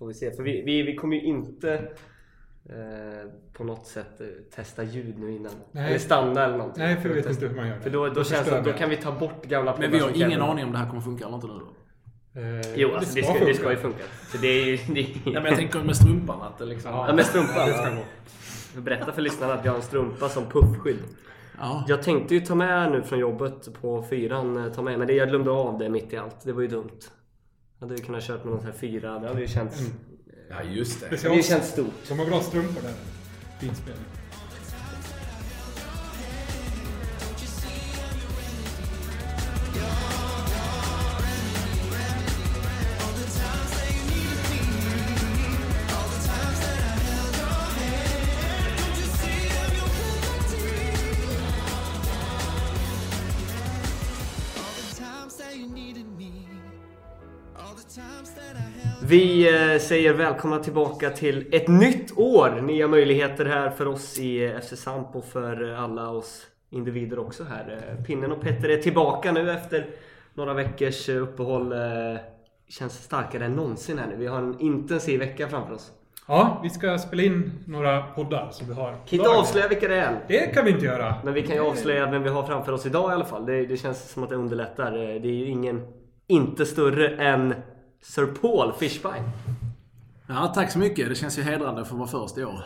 Får vi se. För vi, vi, vi kommer ju inte eh, på något sätt eh, testa ljud nu innan. Nej. Eller stanna eller någonting. Nej, för jag vet inte hur man gör det. För då, då Jag känns det då det. kan vi ta bort gamla Men vi har ingen aning om det här kommer funka eller inte nu då. Eh, Jo, alltså det, ska, det funka. ska ju funka. Så det är ju... Det är, Ja, men jag tänker med strumpan att det liksom... Ja, med strumpan. Det ska Ja. gå. Berätta för lyssnarna att jag har en strumpa som puffskydd. Ja. Jag tänkte ju ta med nu från jobbet på fyran, eh, ta med, men det, jag glömde av det mitt i allt. Det var ju dumt. Jag hade ju kunnat kört med någon sån här fyra, det hade ju känts... ja, just det. Det hade ju känts stort. De har glasstrumpor där. Fin Vi eh, säger välkomna tillbaka till ett nytt år! Nya möjligheter här för oss i eh, FC Samp och för eh, alla oss individer också här. Pinnen och Petter är tillbaka nu efter några veckors eh, uppehåll. Eh, Känns starkare än någonsin här nu. Vi har en intensiv vecka framför oss. Ja, vi ska spela in några poddar som vi har. Kan inte avslöja vilka det är. Det kan vi inte göra. Men vi kan ju avslöja vem vi har framför oss idag i alla fall. Det, det känns som att det underlättar. Det är ju ingen inte större än Sir Paul Fishbein. Ja, tack så mycket. Det känns ju hedrande för att vara först i år.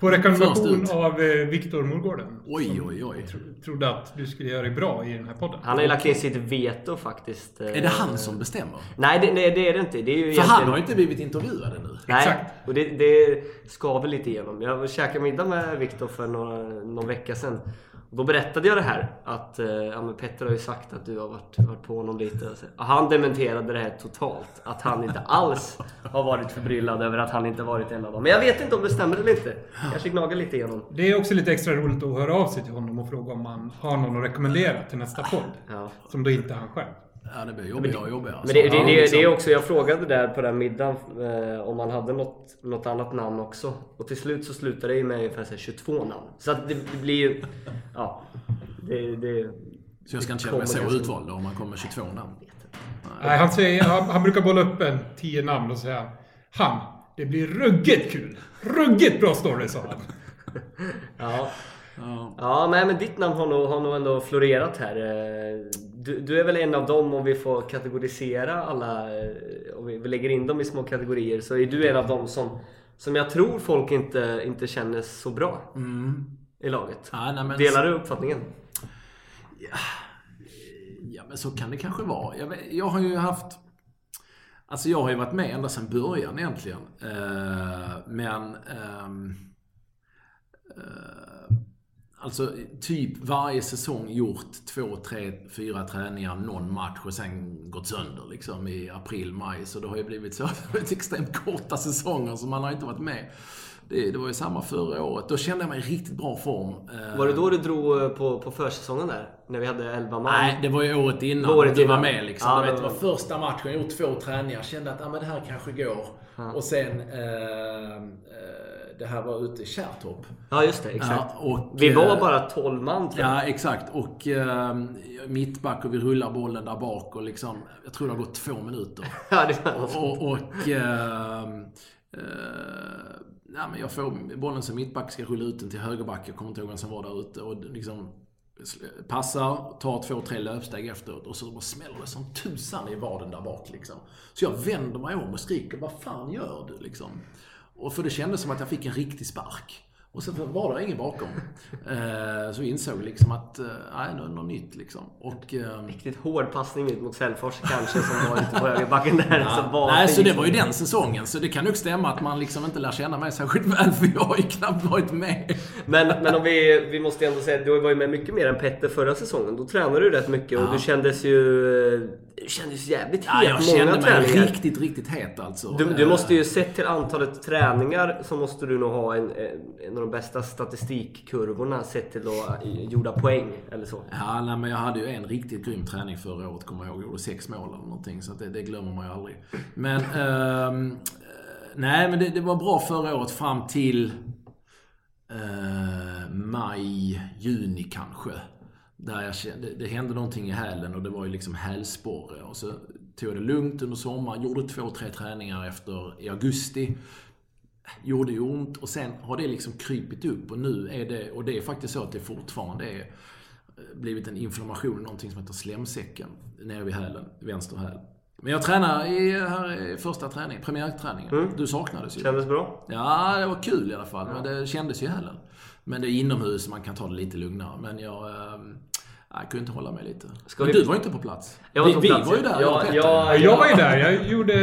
På rekommendation av eh, Viktor Morgården. Oj, oj, oj. Trodde att du skulle göra det bra i den här podden. Han har ju lagt in sitt veto faktiskt. Är det han som bestämmer? Nej, det, nej, det är det inte. Det är ju För han egentligen- har ju inte blivit intervjuad ännu. Nej, Exakt. och det, det skaver lite igenom. Jag käkade middag med Viktor för några, någon vecka sedan. Då berättade jag det här att eh, ja, Petter har ju sagt att du har varit, varit på honom lite. Och han dementerade det här totalt. Att han inte alls har varit förbryllad över att han inte varit en av dem. Men jag vet inte om det stämmer eller inte. Kanske gnagar lite igenom. Det är också lite extra roligt att höra av sig till honom och fråga om han har någon att rekommendera till nästa podd. Ja. Som då inte är han själv. Ja, det blir jobbigare och jobbigare. Men det, det, Så, ja, det, liksom. det är också, jag frågade där på den middagen eh, om han hade något, något annat namn också. Och till slut så slutade det ju med ungefär så här 22 namn. Så att det, det blir ju... Ja. Det, det, Så jag ska inte känna mig så utvald om man kommer med 22 namn. Nej, han, säger, han, han brukar bolla upp en tio namn och säga Han, det blir ruggigt kul! Ruggigt bra story, sa han. ja. Ja. Ja, nej, men ditt namn har nog, har nog ändå florerat här. Eh, Du, du är väl en av dem, om vi får kategorisera alla, eh, om vi lägger in dem i små kategorier, så är du en av dem som, som jag tror folk inte, inte känner så bra i laget. Ja, nej, men- Delar du uppfattningen? Ja, men så kan det kanske vara. Jag, jag har ju haft... Alltså jag har ju varit med ända sedan början egentligen. Eh, men... alltså typ varje säsong gjort två, tre, fyra träningar, någon match och sen gått sönder liksom i april, maj. Så det har ju blivit så ett extremt korta säsonger så man har inte varit med. Det, det var ju samma förra året. Då kände jag mig i riktigt bra form. Eh, Var det då du drog eh, på, på försäsongen där? När vi hade 11 man? Nej, det var ju året innan. Året du var med liksom. Ja, vet, det var- första matchen, jag gjort två träningar. Kände att ah, men det här kanske går. Och sen... Eh, eh, det här var ute i Kärrtorp. Ja, just det. Exakt. Ja, och, vi var eh, bara 12 man tror jag. Ja, exakt. Och eh, mittback och vi rullar bollen där bak och liksom... Jag tror det har gått två minuter. Ja, det var Och, och eh, eh, ja, men jag får bollen som mittback, ska rulla ut den till högerback. Jag kommer inte ihåg vem som var där ute. Och liksom, Passar, tar två, tre löpsteg efteråt och så bara smäller det som tusan i vaden där bak liksom. Så jag vänder mig om och skriker, vad fan gör du liksom? Och för det kändes som att jag fick en riktig spark. Och sen var det ingen bakom. Eh, så insåg jag liksom att, eh, nej, nu är det något nytt liksom. Och, eh, Riktigt hård passning ut mot Sällfors kanske som var ute på högerbacken där. Ja, så nej, så det var ju den säsongen. Så det kan nog stämma att man liksom inte lär känna mig särskilt väl, för jag har ju knappt varit med. Men, men om vi, vi måste ändå säga, du var ju med mycket mer än Petter förra säsongen. Då tränade du rätt mycket och Ja. du kändes ju... Du kändes jävligt het Ja, jag många kände mig träningar. riktigt, riktigt het alltså. Du, du Eh, måste ju, sett till antalet träningar, så måste du nog ha en, en av de bästa statistikkurvorna sett till då, eh, gjorda poäng eller så. Ja, nej, men jag hade ju en riktigt grym träning förra året, kommer jag ihåg. Jag gjorde sex mål eller någonting, så att det, det glömmer man ju aldrig. Men, eh, nej, men det, det var bra förra året fram till eh, maj, juni kanske. Där jag kände, det, det hände någonting i hälen och det var ju liksom hälsporre. Och så tog jag det lugnt under sommaren, gjorde två, tre träningar efter i augusti. Gjorde ju ont och sen har det liksom krypit upp och nu är det, och det är faktiskt så att det fortfarande är eh, blivit en inflammation, någonting som heter slemsäcken nere vid hälen, vänster häl. Men jag tränar i, här första träningen, premiärträningen. Du saknades ju. Kändes bra? Ja, det var kul i alla fall. Men det kändes ju hälen. Men det är inomhus, man kan ta det lite lugnare. Men jag... Eh, jag kunde inte hålla mig lite. Ska men vi- du var ju inte på plats. Jag var vi, på vi plats. var ju där, Ja, jag ja, Ja, jag var ju där. Jag gjorde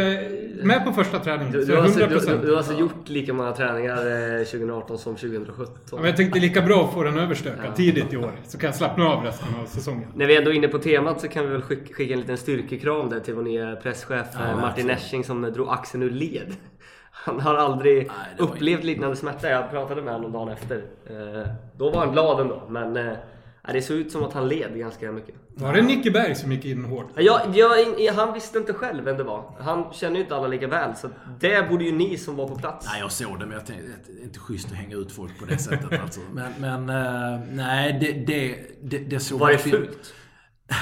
med på första träningen. Du, du, har alltså, 100 du, du, du har alltså gjort lika många träningar eh, 2018 som 2017? Ja, men jag tänkte lika bra att få den överstökad tidigt i år. Så kan jag slappna av resten av säsongen. När vi ändå är inne på temat så kan vi väl skicka, skicka en liten styrkekram där till vår nya presschef Ja, eh, Martin. Nesching som drog axeln ur led. Han har aldrig var upplevt liknande smärta. Jag pratade med honom dagen efter. Eh, Då var han glad ändå, men eh, det såg ut som att han led ganska mycket. Var det Nicke Berg som gick in hårt? Jag, jag, han visste inte själv vem det var. Han känner ju inte alla lika väl, så det borde ju ni som var på plats. Nej, jag såg det, men jag tänkte det är inte schysst att hänga ut folk på det sättet. Alltså. Men, men eh, nej, det, det, det, det såg Var det fult?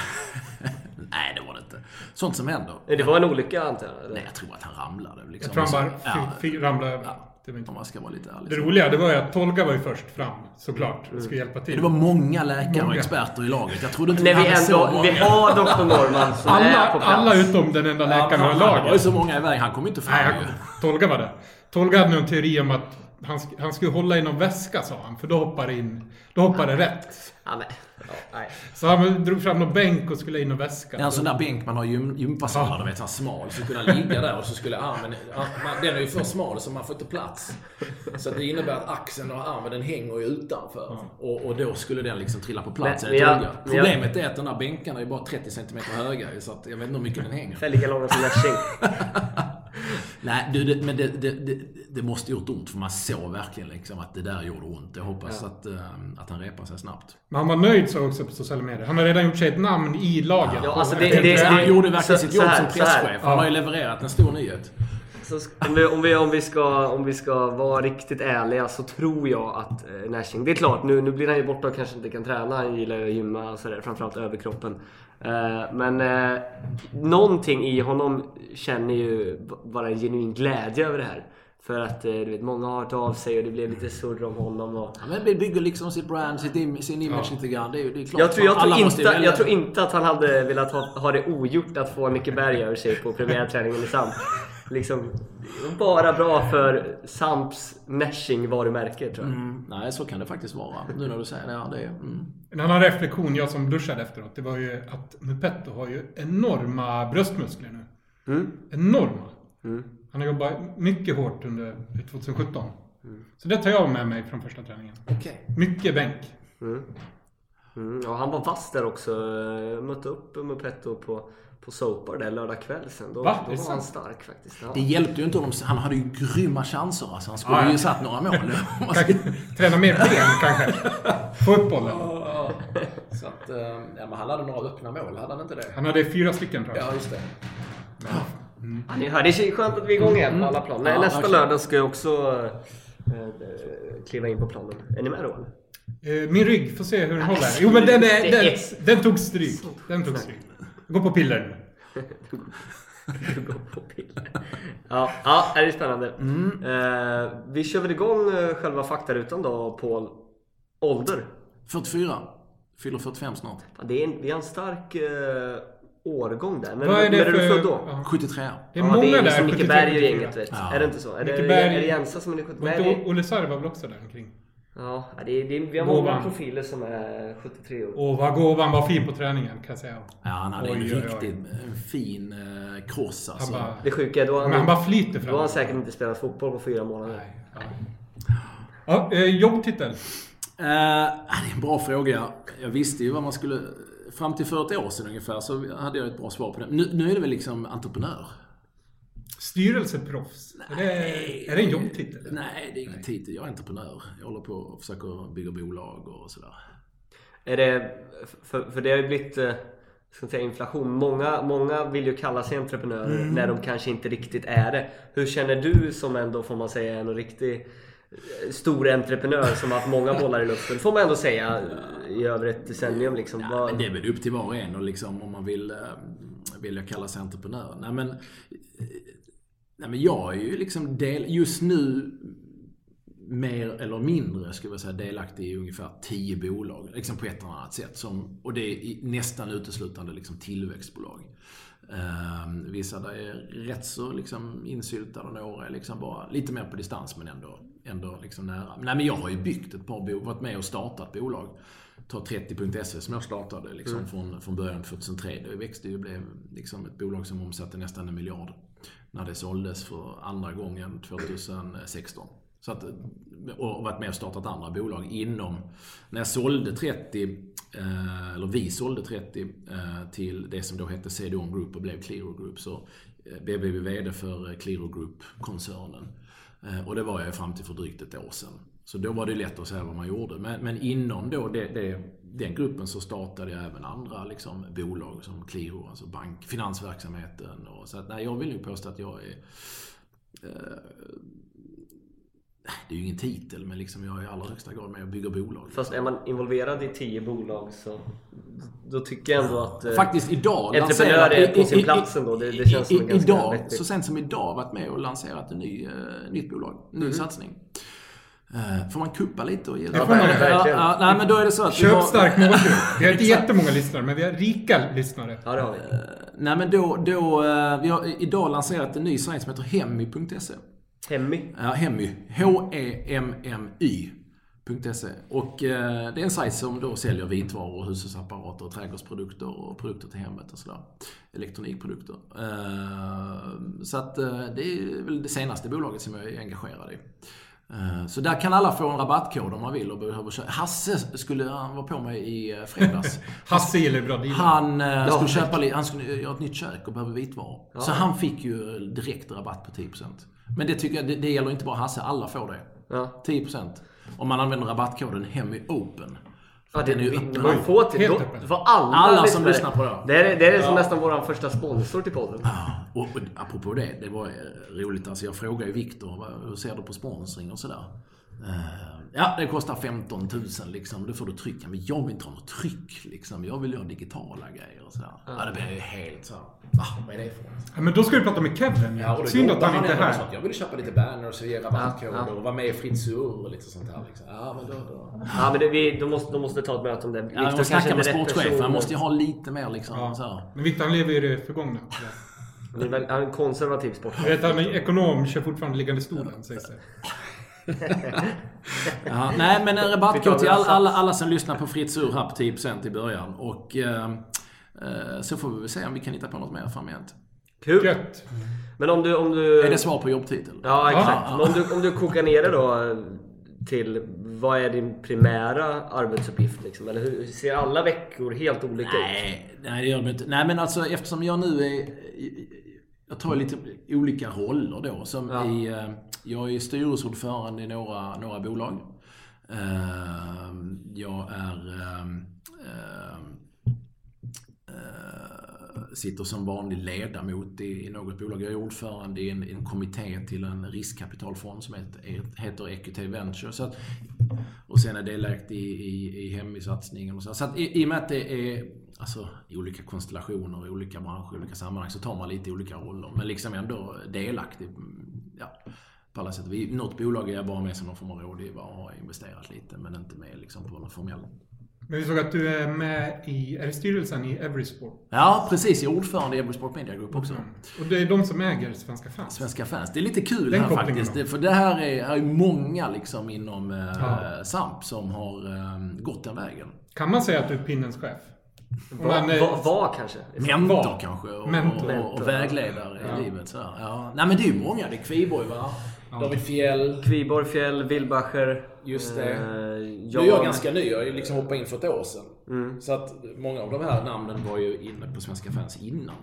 nej, det var det inte. Sånt som händer. Det var en olycka antar jag? eller? Nej, jag tror att han ramlade. Liksom. Jag tror han bara Ja, ramlade över. ja, Det var inte om man ska vara lite ärlig. Det roliga det var ju att Tolga var ju först fram, såklart. Och skulle hjälpa till. Det var många läkare och experter i laget. Jag trodde inte När vi hade så många. vi har Dr. Norman som är alla, på plats. alla utom den enda läkaren Ja, i han- Det var ju laget. så många iväg. Han kom inte fram Nej, Tolga var det. Tolga hade nog en teori om att han, sk- han skulle hålla i någon väska, sa han. För då hoppar det in. Då hoppar det rätt. Ja, men, ja, nej. Så han drog fram någon bänk och skulle in någon väska. Det är en sån där bänk man har i gym, gympasalar, du vet, sån smal. Så skulle han ligga där och så skulle armen... ja, man- Den är ju för smal så man får inte plats. Så det innebär att axeln och armen, den hänger ju utanför. Och, och då skulle den liksom trilla på plats. Men- jag- men jag- Problemet är att den där bänkarna är bara 30 cm höga. Så att jag vet inte hur mycket den hänger. Ungefär lika långa som. Nej, du, det, men det, det, det, det måste gjort ont för man såg verkligen liksom att det där gjorde ont. Jag hoppas att, eh, att han repar sig snabbt. Men han var nöjd så också på sociala medier. Han har redan gjort sig ett namn i laget. Ja, alltså. Han gjorde verkligen så- sitt jobb här, som presschef. Han har ju levererat en stor nyhet. Om, vi, om, vi, om, vi ska, om vi ska vara riktigt ärliga så tror jag att eh, Nashing... Det är klart, nu, nu blir han ju borta och kanske inte kan träna. Han gillar ju att gymma och sådär, framförallt överkroppen. Eh, men eh, någonting i honom känner ju bara en genuin glädje över det här. För att eh, du vet, många har hört av sig och det blev lite surr om honom. Och, Ja, men det bygger liksom sitt brand, sitt im sin image lite grann. Det är, det är klart. Jag tror, jag, tror inte, jag tror inte att han hade velat ha, ha det ogjort att få Micke Berg över sig på premiärträningen i Samp. Liksom, bara bra för Samps Nashing-varumärke tror jag. Mm, nej, så kan det faktiskt vara. Nu när du säger det. Ja, det är, mm. En annan reflektion jag som duschade efteråt, det var ju att Mupetto har ju enorma bröstmuskler nu. Mm. Enorma. Han har jobbat mycket hårt under 2017. Så det tar jag med mig från första träningen. Okej. Mycket bänk. Mm, ja, han var vass där också. Jag mötte upp Mupetto på, på Soapbar där lördag kväll sen. Då, Va? då var han stark faktiskt. Ja. Det hjälpte ju inte honom. Han hade ju grymma chanser. Alltså. Han skulle Ja, ja. ju satt några mål. Träna mer ben kanske. Få upp bollen. så att, eh, ja, men han hade några öppna mål, hade han inte det? Han hade fyra stycken tror jag. Ja, just det. Ja, ni hör, det är skönt att vi är igång igen på alla plan. Nej, Ja, nästa verkligen. lördag ska jag också eh, kliva in på planen. Är ni med då Min rygg, får se hur den håller. Jo men den, den, är- den tog stryk. Den tog stryk. Jag går på piller nu. Du går på piller. Ja, ja, det är spännande. Eh, vi kör väl igång eh, själva faktarutan då, Paul. Ålder? 44. Fyller 45 snart. Fan, Det är en, vi har en stark eh, årgång där. Men Vad är det när är du för... född då? Ja. 73 Det är ja, många det är där. liksom Micke 73, Berg och 74. gänget vet. Ja. Är det inte så? Är det, Micke Berg- är det Jensa som är 73? Var Nej, inte det, Olle Sarva väl också där omkring? Ja, det är, det är, vi har Gåvan. många profiler som är 73 år. Och vad gåvan var fin på träningen kan jag säga. Ja, han hade en Oj, oj. riktigt en fin eh, cross alltså. Han bara, Det sjuka då men han han, bara flyter då fram. har han säkert inte spelat fotboll på fyra månader. Nej, ja. Ja, eh, jobbtitel. Eh, det är en bra fråga. Jag visste ju vad man skulle... Fram till för ett år sedan ungefär så hade jag ett bra svar på det. Nu, nu är det väl liksom entreprenör. Styrelseproffs. Är det, är det en jobbtitel? Nej, det är ingen titel. Jag är entreprenör. Jag håller på och försöker bygga bolag och sådär. Är det, för, för det har ju blivit eh, ska säga, inflation. Många, många vill ju kalla sig entreprenörer Mm. när de kanske inte riktigt är det. Hur känner du som ändå får man säga en riktig eh, stor entreprenör som har haft många bollar i luften? Får man ändå säga eh, i över ett decennium liksom. Ja, men det är väl upp till var och en och liksom om man vill, vill jag kalla sig entreprenör. Nej men, nej men jag är ju liksom del, just nu mer eller mindre ska vi säga delaktig i ungefär 10 bolag. Liksom på ett eller annat sätt. Som, och det är nästan uteslutande liksom tillväxtbolag. Um, vissa där är rätt så liksom insyltade och några är liksom bara lite mer på distans men ändå, ändå liksom nära. Nej men jag har ju byggt ett par bolag, varit med och startat bolag. Ta 30.se som jag startade liksom från, från början 2003. Det växte ju och blev liksom ett bolag som omsatte nästan en miljard. När det såldes för andra gången 2016. Så att, och varit med och startat andra bolag inom... När jag sålde 30, eh, eller vi sålde 30 eh, till det som då hette CDON Group och blev Qliro Group så eh, blev vi VD för Clearo Qliro Group-koncernen. Eh, och det var jag fram till för drygt ett år sedan. Så då var det lätt att säga vad man gjorde. Men, men inom då det, det, den gruppen så startade jag även andra liksom, bolag som Qliro, alltså bank, finansverksamheten. Och, så att, nej, jag vill ju påstå att jag är det är ju ingen titel, men liksom jag är i allra högsta grad med och bygger bolag. Fast är man involverad i 10 bolag så då tycker jag ändå att... eh, Faktiskt idag Entreprenör är på sin plats ändå. Det- det känns som Idag, så sent som idag, varit med och lanserat en ny, eh, nytt bolag. Ny Mhm. satsning. Eh, får man kuppa lite och ge Det får man ja, göra. ja, nej, men då är det så att vi har- Köpstark målgrupp. Vi har inte jättemånga lyssnare, men vi har rika lyssnare. Ja, det har vi. Nej men då, då eh, vi har idag lanserat en ny sajt som heter hemmy.se. Hemmy. Ja, Hemmy. E H-E-M-M-Y.se. Och eh, det är en sajt som då säljer vitvaror, hushållsapparater, och trädgårdsprodukter och produkter till hemmet och sådär. Elektronikprodukter. Eh, så att eh, det är väl det senaste bolaget som jag är engagerad i. Eh, Så där kan alla få en rabattkod om man vill och behöver köpa. Hasse skulle han vara på mig i eh, fredags. Hasse gillar bra dealer. Han eh, skulle köpa li- han skulle göra ett nytt kök och behöver vitvaror. Ja. Så han fick ju direkt rabatt på 10%. Men det tycker jag, det, det gäller inte bara Hasse, alla får det. Ja. 10%. Om man använder rabattkoden HEMIOPEN. Ja, det, Den är ju öppen. man får till, Helt då, öppen. för alla, Alla som lyssnar på det. Det är, det är som nästan vår första sponsor till podden. Och, och apropå det, det var roligt. Alltså jag frågade ju Viktor, hur ser du på sponsring och sådär? Eh, ja, det kostar 15 000 liksom. Då får du trycka. Men jag vill inte ha något tryck liksom. Jag vill göra digitala grejer och sådär. Ja, det blir ju helt så. Va, vad är det för något? Ja, men då ska du prata med Kevin. Ja, och då Synd att han inte är här. sånt. Jag vill köpa lite banners och ge rabattkoder Ja, ja. och vara med i Fritt Sur och lite sånt här. Liksom. Ja, men då, då. Ja, men det, vi, de, måste, de måste ta ett möte om det. Ja, Viktor jag snacka med sportchefen. Han måste ju ha lite mer liksom. Ja. Så. Men Victor han lever i det förgångna. Han är en konservativ sportchef. Jag vet han är ekonom, kör fortfarande liggande stolen sägs det. Ja, nej, men en rabattkod till all, avläsa. alla, alla som lyssnar på Fritt Sur här på 10% i början. Och eh, eh, så får vi väl se om vi kan hitta på något mer framgent. Kul. Gött. Men om du... Om du Är det svar på jobbtitel? Ja, exakt. Ja, Men om du, om du kokar ner det då till vad är din primära arbetsuppgift? Liksom? Eller hur ser alla veckor helt olika ut? Nej, nej, det gör det inte. Nej, men alltså eftersom jag nu är... Jag tar lite olika roller då. Som Ja. i, eh, jag är styrelseordförande i några, några bolag. Eh, Jag är... eh, eh, eh, Sitter som vanlig ledamot i, i något bolag. Jag är ordförande i en, en kommitté till en riskkapitalfond som heter, heter Equity Venture. Så att, och sen är delaktig i, i, i hemmisatsningen och så. Så att i, i och med att det är alltså, i olika konstellationer, i olika branscher, i olika sammanhang så tar man lite olika roller. Men liksom ändå delaktig. mm, Ja, på alla sätt. I något bolag är jag bara med som någon form av rådgivare och har investerat lite men inte med liksom på något formell Men vi såg att du är med i, är det styrelsen i Everysport? Ja, precis. Jag är ordförande i Eversport Media Group också. Och det är de som äger Svenska fans. Svenska fans. Det är lite kul Den här faktiskt. då. För det här är, är många liksom inom eh, Ja. SAMP som har eh, gått den vägen. Kan man säga att du är pinnens chef? Var, man, eh, var, var kanske? Mentor Var. kanske och, Mentor. och, och vägledare i livet. Så här. Ja. Nej men det är ju många. Det är Kviborg va? David Fjell. Kviborg, Fjäll, Wilbacher. Just det. Eh, Nu jag, är jag ganska ny. Jag liksom hoppat in för ett år sedan. Mm. Så att många av de här namnen var ju inne på Svenska fans innan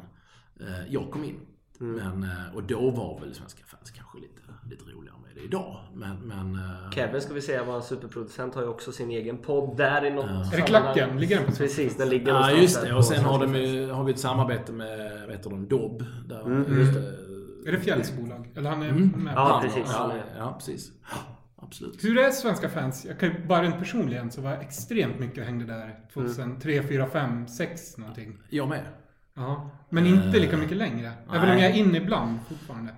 eh, jag kom in. Mm. Men, eh, och då var väl Svenska fans kanske lite, lite roligare det idag. Men, men eh, Kevin ska vi säga var en superproducent. Har ju också sin egen podd där i något är det Klacken? Ligger den på Precis, den ligger Ja, just det. på Och sen har, de, ju- har vi ett samarbete med, vad heter de, Dobb. Där, Mm. just. Är det Fjälls bolag? Eller han är Mm. med? Ja, Han- precis. Ja, ja, precis. Ja, absolut. Hur är Svenska fans? Jag kan ju bara rent personligen så var jag extremt mycket och hängde där 2003, 4, 5, 6 någonting. Jag med. Ja. Men inte lika mycket längre. Även om jag är inne ibland fortfarande.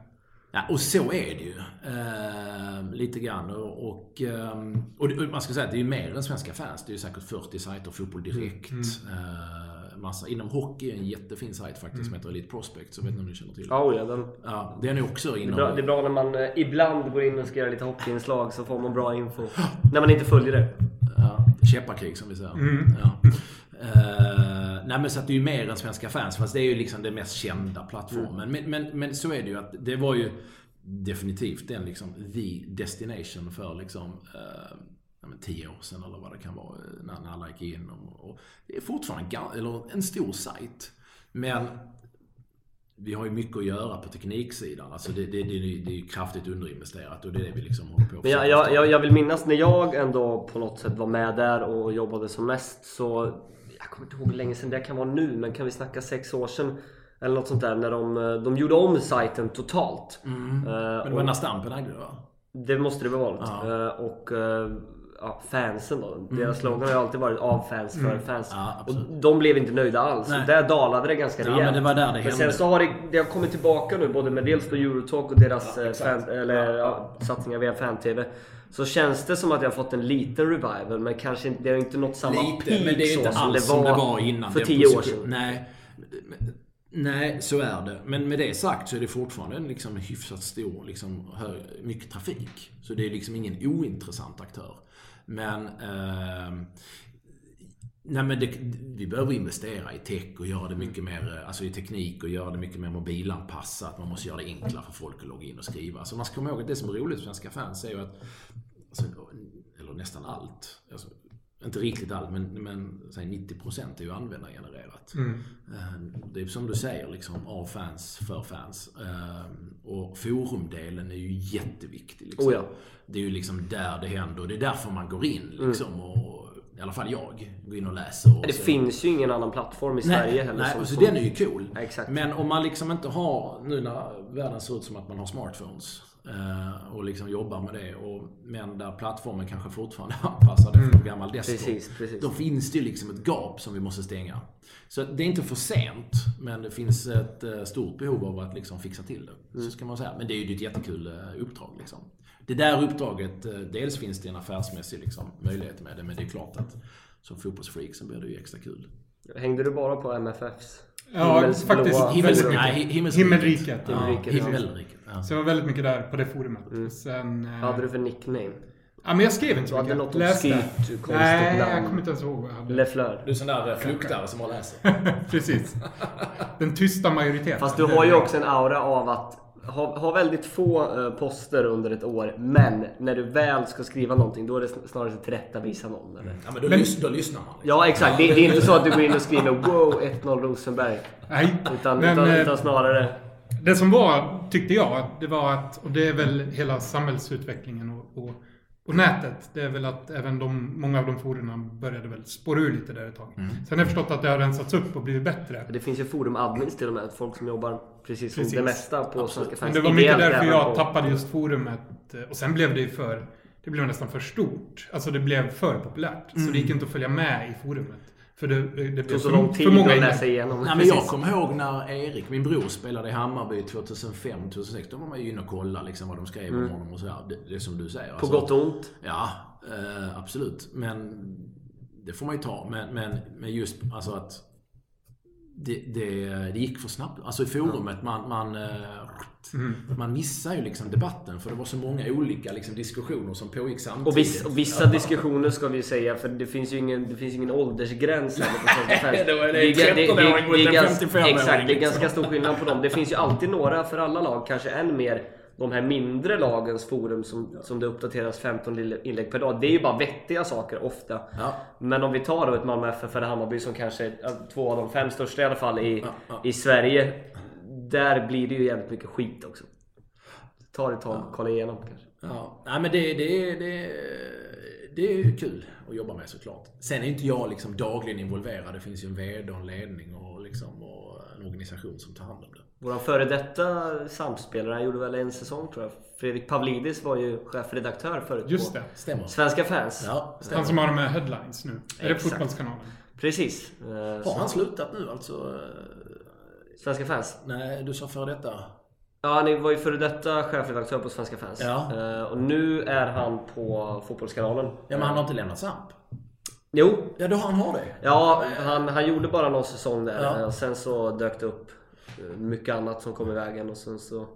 Ja, och så är det ju. Eh, lite grann. Och, och, ehm, och man ska säga att det är mer än svenska fans. Det är säkert 40 sajter, Fotboll Direkt. Eh, massa. Inom hockey är en jättefin sajt faktiskt som heter Elite Prospect. Så vet ni om ni känner till. Ja, ja, den, Ja, den är också det, är inom... bra, det är bra när man eh, ibland går in och ska göra lite hockeyinslag så får man bra info. när man inte följer det. Ja, käpparkrig som vi säger. Ja. Eh, nej men så att det är ju mer än svenska fans. Fast det är ju liksom den mest kända plattformen. Men, men, men så är det ju att det var ju definitivt den liksom the destination för liksom eh, men tio år sedan eller vad det kan vara. eh, När, när alla gick igenom. Och det är fortfarande en, eller en stor sajt. Men vi har ju mycket att göra på tekniksidan. Alltså det, det, det, det är ju kraftigt underinvesterat och det är det vi liksom håller på jag, jag, jag vill minnas när jag ändå på något sätt var med där och jobbade som mest så... Jag kommer inte ihåg hur länge sedan det kan vara nu men kan vi snacka sex år sedan? Eller något sånt där när de, eh, de gjorde om sajten totalt. Eh, Men det var när Stampen ägde det va? det måste det väl varit. Ja. Eh, och eh, ja, fansen då. Deras slogan har ju alltid varit av fans för fans. Mm. Ja, absolut. och de blev inte nöjda alls. Nej. Där dalade det ganska Ja, rejält. men det var där det Men sen så har det, det har kommit tillbaka nu både med dels då Eurotalk och deras Ja, eh, fan, eller, ja, satsningar via fan-tv. Så känns det som att jag har fått en liten revival men kanske inte, det har inte nått samma Lite, peak men det är inte så alls som det var innan. för tio år sedan. Nej, nej, så är det. Men med det sagt så är det fortfarande en liksom hyfsat stor, liksom, mycket trafik. Så det är liksom ingen ointressant aktör. Men ehm, Nej men det, vi behöver investera i tech och göra det mycket mer, alltså i teknik och göra det mycket mer mobilanpassat. Man måste göra det enklare för folk att logga in och skriva. Så man ska komma ihåg att det som är roligt med svenska fans är ju att, alltså, eller nästan allt, alltså, inte riktigt allt, men, men säg 90% är ju användargenererat. Eh, Det är som du säger, liksom, av fans, för fans. Eh, Och forumdelen är ju jätteviktig. Liksom. Oh ja. Det är ju liksom där det händer och det är därför man går in. Liksom, och, I alla fall jag. Går in och läser. Och Det så- finns ju ingen annan plattform i Sverige heller. Nej, som- så som- den är ju cool. Ja. Men om man liksom inte har, nu när världen ser ut som att man har smartphones och liksom jobbar med det. Och, men där plattformen kanske fortfarande är anpassad efter en gammal desktop. Precis, precis. Då finns det ju liksom ett gap som vi måste stänga. Så det är inte för sent, men det finns ett eh, stort behov av att liksom fixa till det. Så ska man säga. Men det är ju ett jättekul eh, uppdrag. Liksom. Det där uppdraget, eh, dels finns det en affärsmässig liksom, möjlighet med det, men det är klart att som fotbollsfreak så blir det ju extra kul. Hängde du bara på MFFs? Ja, himmelsblåa faktiskt. Himmels, forum? nej, hi- himmelsriket. Himmelriket. Ja, Himmelriket, himmelriket. Ja. Så jag var väldigt mycket där på det forumet. Sen... eh, Vad hade du för nickname? Ja, men jag skrev inte Du så hade mycket. något Läste. obskyrt, konstigt Nej, jag namn. kommer inte ens ihåg vad jag hade. Lefleur. Du är sån där eh, fluktare som har läser. Precis. Den tysta majoriteten. Fast du har ju också en aura av att ha, ha väldigt få eh, poster under ett år, men när du väl ska skriva någonting, då är det sn- snarare att tillrättavisa någon. Eller? Ja, men då, Men- lys- då lyssnar man. Liksom. Ja, exakt. Det, det är inte så att du går in och skriver Wow, 1-0 Rosenberg. Nej, Utan, men utan, eh, utan snarare... det som var, tyckte jag, det var att, och det är väl hela samhällsutvecklingen och, och, och nätet, det är väl att även de, många av de forumen började väl spåra ur lite där ett tag. Mm. Sen har jag förstått att det har rensats upp och blivit bättre. Det finns ju forum admins till och med. Folk som jobbar precis som Precis. det mesta på Svenska Men fans. det var mycket därför jag på- tappade just forumet. Och sen blev det ju för... Det blev nästan för stort. Alltså det blev för populärt. Så det gick inte att följa med i forumet. För det, det tog så lång tid för många att läsa igenom. Nej, men jag kommer ihåg när Erik, min bror, spelade i Hammarby 2005-2006. Då var man ju inne och kollade liksom, vad de skrev om honom och sådär. Det, det är som du säger. På alltså. gott och ont. Ja, eh, absolut. Men det får man ju ta. Men, men, men just alltså att det, det, det gick för snabbt. Alltså i forumet, man, man, eh, man missar ju liksom debatten. För det var så många olika liksom, diskussioner som pågick samtidigt. Och vissa, och vissa diskussioner ska vi säga, för det finns ju ingen, det finns ingen åldersgräns fans. Det var- det är är ga- 13-åring mot en ganska- 55-åring, Exakt, det är liksom. ganska stor skillnad på dem. Det finns ju alltid några för alla lag, kanske än mer de här mindre lagens forum som, som det uppdateras 15 inlägg per dag. Det är ju bara vettiga saker ofta. Ja. Men om vi tar då ett Malmö FF eller Hammarby som kanske är ja, två av de fem största i alla fall i, Ja, ja. i Sverige. Där blir det ju jävligt mycket skit också. Det tar ett tag att kolla igenom kanske. Ja, nej men det, det, det, det är ju kul att jobba med såklart. Sen är inte jag liksom dagligen involverad. Det finns ju en VD och en ledning och, liksom, och en organisation som tar hand om det. Våran före detta samspelare, gjorde väl en säsong tror jag. Fredrik Pavlidis var ju chefredaktör förut Just det. Stämmer. Svenska fans. Ja, stämmer. Han som har de här headlines nu. Är det Exakt. Fotbollskanalen? Precis. Eh, Har han slutat nu alltså? Svenska fans. Nej, du sa före detta. Ja, han var ju före detta chefredaktör på Svenska fans. Ja. Eh, Och nu är han på Fotbollskanalen. Ja, men han har inte lämnat SAMP. Jo. Ja, då han har det. Ja, han, han gjorde bara någon säsong där. Ja. Eh, Och sen så dök det upp eh, mycket annat som kom i vägen. Och sen så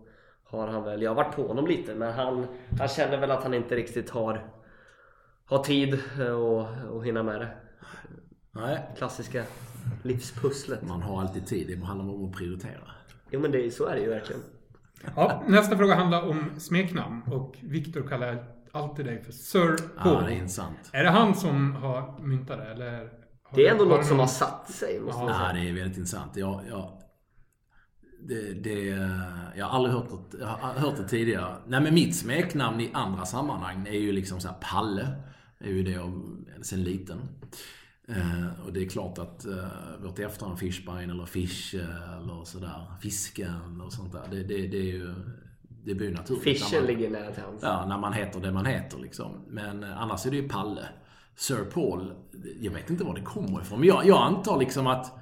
har han väl... Jag har varit på honom lite, men han, han känner väl att han inte riktigt har, har tid att hinna med det. Nej. Klassiska livspusslet. Man har alltid tid. Det handlar om att prioritera. Jo men det, så är det ju verkligen. Ja, nästa fråga handlar om smeknamn. Och Viktor kallar alltid dig för Sir Paul. Ja, det är intressant. Är det han som har myntat det? Eller har Det är ändå något som har satt sig måste man Ja, säga. det är väldigt intressant. Jag, jag, det, det, jag har aldrig hört, något, jag har hört det tidigare. Nej, men mitt smeknamn i andra sammanhang är ju liksom så här Palle. Det är ju det jag sen liten. Eh, och det är klart att eh, vårt efternamn Fischbein eller Fisch eh, eller sådär, Fisken och sånt där. Det, det, det är ju det blir ju naturligt. man- ligger nära till hands. Ja, när man heter det man heter liksom. Men eh, annars är det ju Palle. Sir Paul, jag vet inte var det kommer ifrån. Men jag, jag antar liksom att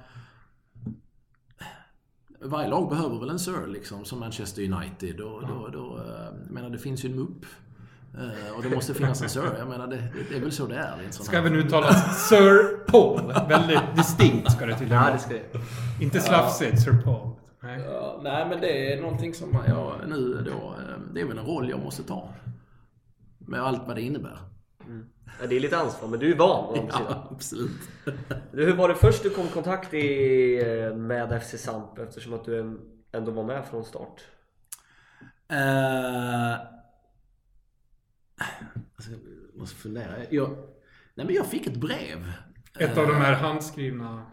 varje lag behöver väl en Sir liksom, som Manchester United. Och, då, då, eh, jag menar, det finns ju en mupp. Eh, Och det måste finnas en Sir. Jag menar, det, det, är väl så det är sån Ska här... även uttalas Sir Paul. Väldigt distinkt ska det tydligen vara. Inte slafsigt Sir Paul. Nej. Ja, nej, men det är någonting som jag nu då... eh, Det är väl en roll jag måste ta. Med allt vad det innebär. Ja, det är lite ansvar, men du är van. Ja, absolut. Du, Hur var det först du kom i kontakt i, eh, med FC Samp eftersom att du ändå var med från start? Eh, alltså, jag måste fundera. Jag, nej men jag fick ett brev. Ett av de här handskrivna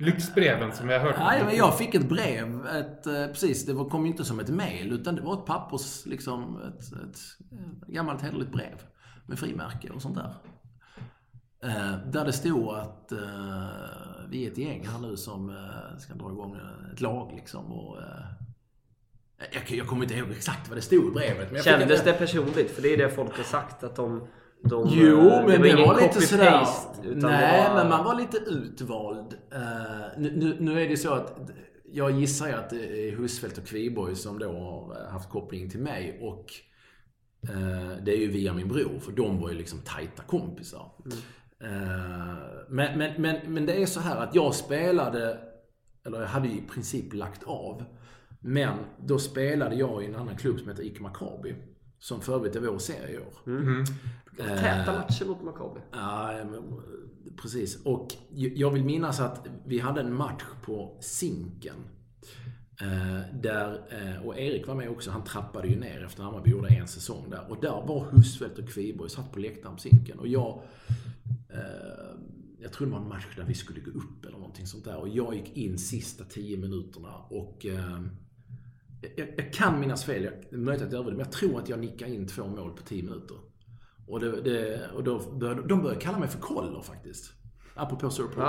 lyxbreven som vi har hört om. Nej, men jag fick ett brev. Ett, eh, precis, det kom ju inte som ett mail utan det var ett pappers, liksom ett, ett, ett gammalt hederligt brev. Med frimärke och sånt där. Eh, där det stod att eh, vi är ett gäng här nu som eh, ska dra igång ett lag liksom. Och, eh, jag, jag kommer inte ihåg exakt vad det stod i brevet. Men Kändes det personligt? För det är det folk har sagt att de... de Jo, eh, men det ingen var lite sådär... Nej, det var- men man var lite utvald. Eh, nu, nu, är det så att jag gissar ju att det är Husfeldt och Kviborg som då har haft koppling till mig. Och eh, det är ju via min bror, för de var ju liksom tajta kompisar. Eh, men, men, men, men det är så här att jag spelade, eller jag hade ju i princip lagt av. Men då spelade jag i en annan klubb som heter IK Maccabi. Som för övrigt är vår serie i år. Täta matcher mot Maccabi. Ja, precis. Och jag vill minnas att vi hade en match på Zinken. Eh, där, eh, och Erik var med också. Han trappade ju ner efter Hammarby gjorde en säsong där. Och där var Husfeldt och Kviborg satt på läktaren på Zinken. Och jag... Jag tror det var en match där vi skulle gå upp eller någonting sånt där. Och jag gick in sista tio minuterna och... Jag, jag kan minnas fel, jag, möjligt att jag överdriver, men jag tror att jag nickade in två mål på tio minuter. Och, det, det, och då började, de började kalla mig för Koller faktiskt. Apropå Sir Paul.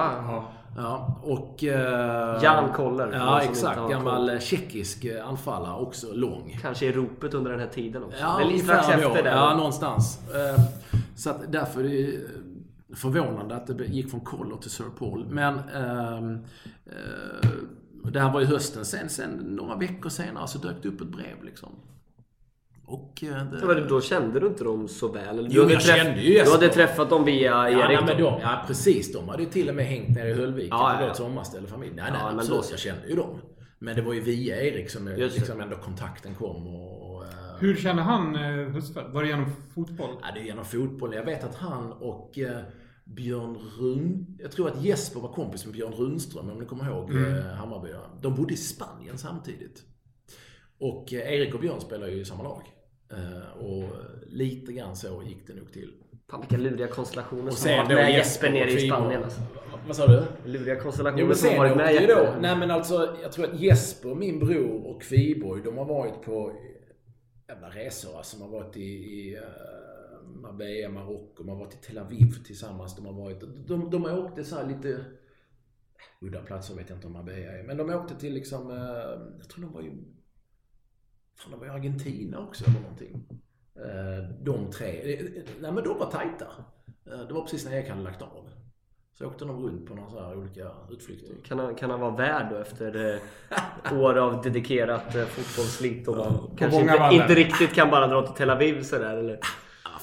Ja. Och... Eh, Jan Koller, Ja, inte exakt. Gammal tjeckisk eh, anfallare, också lång. Kanske i ropet under den här tiden också. Ja, Eller strax efter det. Ja, någonstans. Eh, Så att därför är det förvånande att det gick från Koller till Sir Paul. Men ehm, eh, det här var ju hösten. Sen, sen några veckor senare så dök det upp ett brev liksom. Och eh, det, Ja, men då kände du inte dem så väl? Eller? Du Jo, jag träff- kände ju Du Jesper. hade träffat dem via Ja, Erik nej, då? men de, ja, precis. De hade ju till och med hängt nere i Höllviken Ja, och ja, då ja. ett sommarställe familj. Nej, nej, Ja, men absolut. då- Jag kände ju dem. Men det var ju via Erik som jag, det. liksom ändå kontakten kom. Och, och, eh, Hur känner han eh, Husfeldt? Var det genom fotboll? Ja, det är genom fotboll. Jag vet att han och eh, Björn Run... Jag tror att Jesper var kompis med Björn Runström, om ni kommer ihåg Mm. eh, Hammarby. De bodde i Spanien samtidigt. Och eh, Erik och Björn spelade ju i samma lag. Eh, och lite grann så gick det nog till. Fan vilka luriga konstellationer Och som har varit med Jesper Jesper nere i. Spanien alltså. Vad sa du? Luriga Jo, konstellationer men som varit med ju då, nej men alltså, jag tror att Jesper, min bror och Kviborg, de har varit på jävla resor. Alltså, de har varit i, i Marbella, Marocko, har varit i Tel Aviv tillsammans. De har varit, de, de har åkt till så här lite udda platser, vet jag inte om Marbella är. Men de åkte till liksom, eh, jag tror de var ju, fan de var i Argentina också eller någonting. Eh, de tre, eh, nej men de var tajta. Det var precis när jag hade lagt av. Så åkte de runt på några så här olika utflykter. Kan han, kan han vara värd då efter år av dedikerat fotbollsslit och man kanske många inte, inte riktigt kan bara dra till Tel Aviv sådär eller?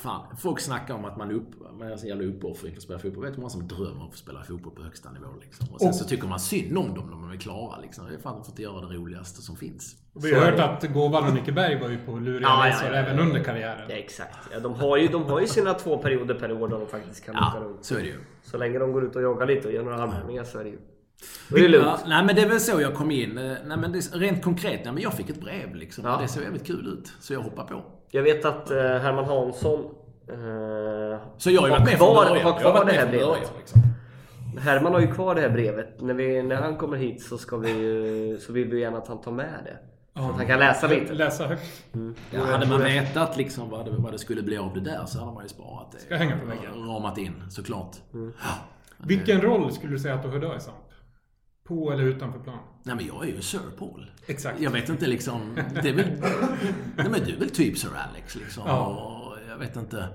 Fan. Folk snackar om att man, upp, man är så jävla uppoffring för att spela fotboll. Vet du hur många som drömmer om att spela fotboll på högsta nivå? Liksom. Och sen Och- så tycker man synd om dem när de är klara. Liksom. Det är fan för att göra det roligaste som finns. Vi har hört att Gåvan och Nickeberg var ju på luriga Ja, resor ja, ja. även under karriären. Ja, exakt. Ja, de, har ju, de har ju sina två perioder per år där de faktiskt kan åka Ja, runt. så är det ju. Så länge de går ut och joggar lite och gör några armhävningar så är det ju... Då är det lugnt. Ja, nej men det är väl så jag kom in. Eh, Nej, men det, rent konkret, nej, men jag fick ett brev liksom. Ja. Det såg jävligt kul ut. Så jag hoppade på. Jag vet att eh, Herman Hansson eh, Så jag har ju har varit med kvar, har Jag har kvar det här brevet. början, liksom. Herman har ju kvar det här brevet. När, vi, när han kommer hit så, ska vi, så vill vi gärna att han tar med det. Så att han kan läsa lite. Läsa högt. Ja, hade man vetat liksom vad det, vad det skulle bli av det där så hade man ju sparat det. Ska hänga på väggen. Ramat in, såklart. Vilken roll skulle du säga att du hade i Samp? På eller utanför plan? Nej men jag är ju Sir Paul. Exakt. Jag vet inte liksom... Det är väl... Nej men du är väl typ Sir Alex liksom. Ja. Och jag vet inte...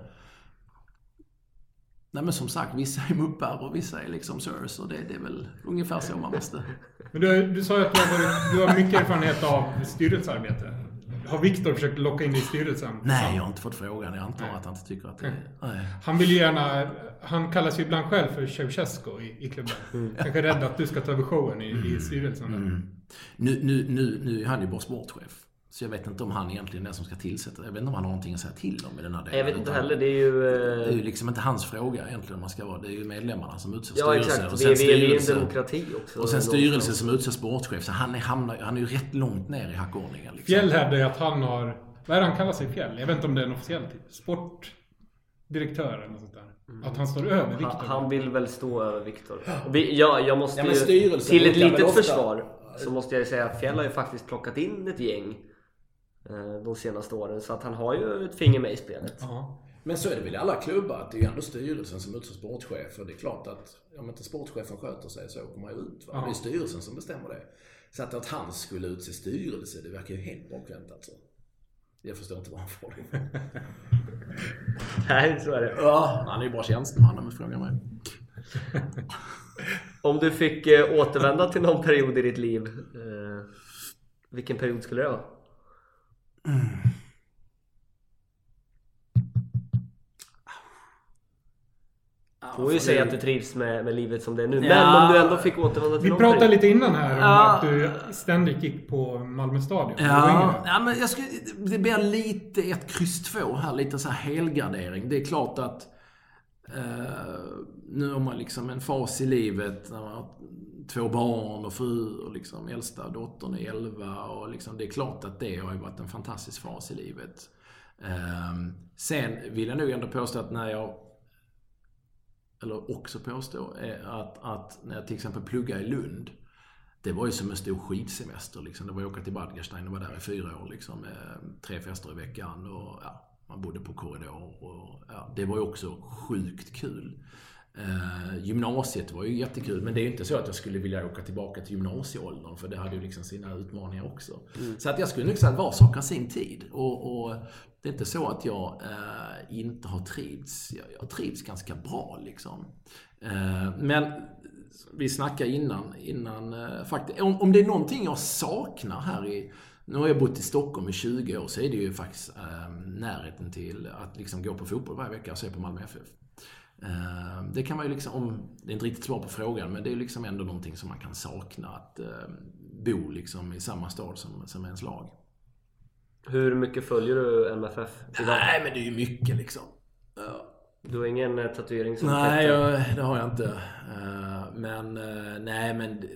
Nej men som sagt, vissa är muppar och vissa är liksom Sirs. Och det, det är väl ungefär så man måste... Men du, du sa ju att du har, varit, du har mycket erfarenhet av styrelsearbete. Har Viktor försökt locka in dig i styrelsen? Nej, jag har inte fått frågan. Jag antar att han inte tycker att det är... Nej. Han vill ju gärna... Han kallas ju ibland själv för Ceausescu i, i klubben. Mm. Kanske rädd att du ska ta över showen i, i styrelsen. där. Nu, nu, nu, nu är han ju bara sportchef. Så jag vet inte om han egentligen är den som ska tillsätta. Jag vet inte om han har någonting att säga till om i den här delen. Jag vet inte heller. Det är ju... Det är Eh, ju liksom inte hans fråga egentligen om man ska vara. Det är ju medlemmarna som utser ja styrelse. exakt. och sen vi är ju en styrelse. demokrati också. Och sen styrelse som utser sportchef. Så han är, hamnar, han är ju rätt långt ner i hackordningen. Liksom. Fjäll hävdar ju att han har... Vad är det han kallar sig Fjäll? Jag vet inte om det är en officiell titel. Sportdirektör eller något sånt där. Att han står över Viktor. Han, han vill väl stå över Viktor. Ja, jag måste ju, till ett litet ofta- försvar så måste jag ju säga att Fjäll har ju faktiskt plockat in ett gäng eh, de senaste åren. Så att han har ju ett finger med i spelet. Ja. Men så är det väl i alla klubbar. Att det är ju ändå styrelsen som utser sportchef. Och det är klart att om inte sportchefen sköter sig så åker man ju ut. Va? Ja. Det är styrelsen som bestämmer det. Så att, att han skulle utse styrelse, det verkar ju helt bakvänt alltså. Jag förstår inte vad han får det. Nej, så är det. Ja, han är ju bara tjänsteman om du frågar mig. Om du fick eh, återvända till någon period i ditt liv. Eh, vilken period skulle det vara? Du får ju säga att du trivs med, med livet som det är nu. Men Ja. om du ändå fick återvända till Vi pratade lite innan här om Ja. att du ständigt gick på Malmö stadion. Ja, ja men jag skulle, det blir lite ett kryss två här, lite så här helgardering. Det är klart att eh, nu har man liksom en fas i livet när man har två barn och fru och liksom äldsta dottern är 11 och liksom det är klart att det har ju varit en fantastisk fas i livet. Ehm, sen vill jag nog ändå påstå att när jag eller också påstå, är att, att när jag till exempel pluggade i Lund det var ju som en stor skidsemester. Liksom. Det var att åka till Badgerstein och vara där i fyra år. Liksom, ehm, tre fester i veckan. Och, ja, man bodde på korridor. Och, ja, det var ju också sjukt kul. Eh, gymnasiet var ju jättekul. Men det är ju inte så att jag skulle vilja åka tillbaka till gymnasieåldern. För det hade ju liksom sina utmaningar också. Så att jag skulle nog säga att var sak har sin tid. Och, och det är inte så att jag eh, inte har trivts. Jag, jag trivs ganska bra liksom. Eh, men vi snackade innan, innan eh, faktiskt. Om, om det är någonting jag saknar här i Nu har jag bott i Stockholm i 20 år så är det ju faktiskt eh, närheten till att liksom gå på fotboll varje vecka och se på Malmö FF. Eh, det kan man ju liksom, om, det är inte riktigt svar på frågan, men det är liksom ändå någonting som man kan sakna. Att eh, bo liksom i samma stad som, som ens lag. Hur mycket följer du MFF idag? Nej, men det är ju mycket liksom. Du har ingen eh, tatuering som Nej, jag, det har jag inte. Eh, Men, eh, nej men...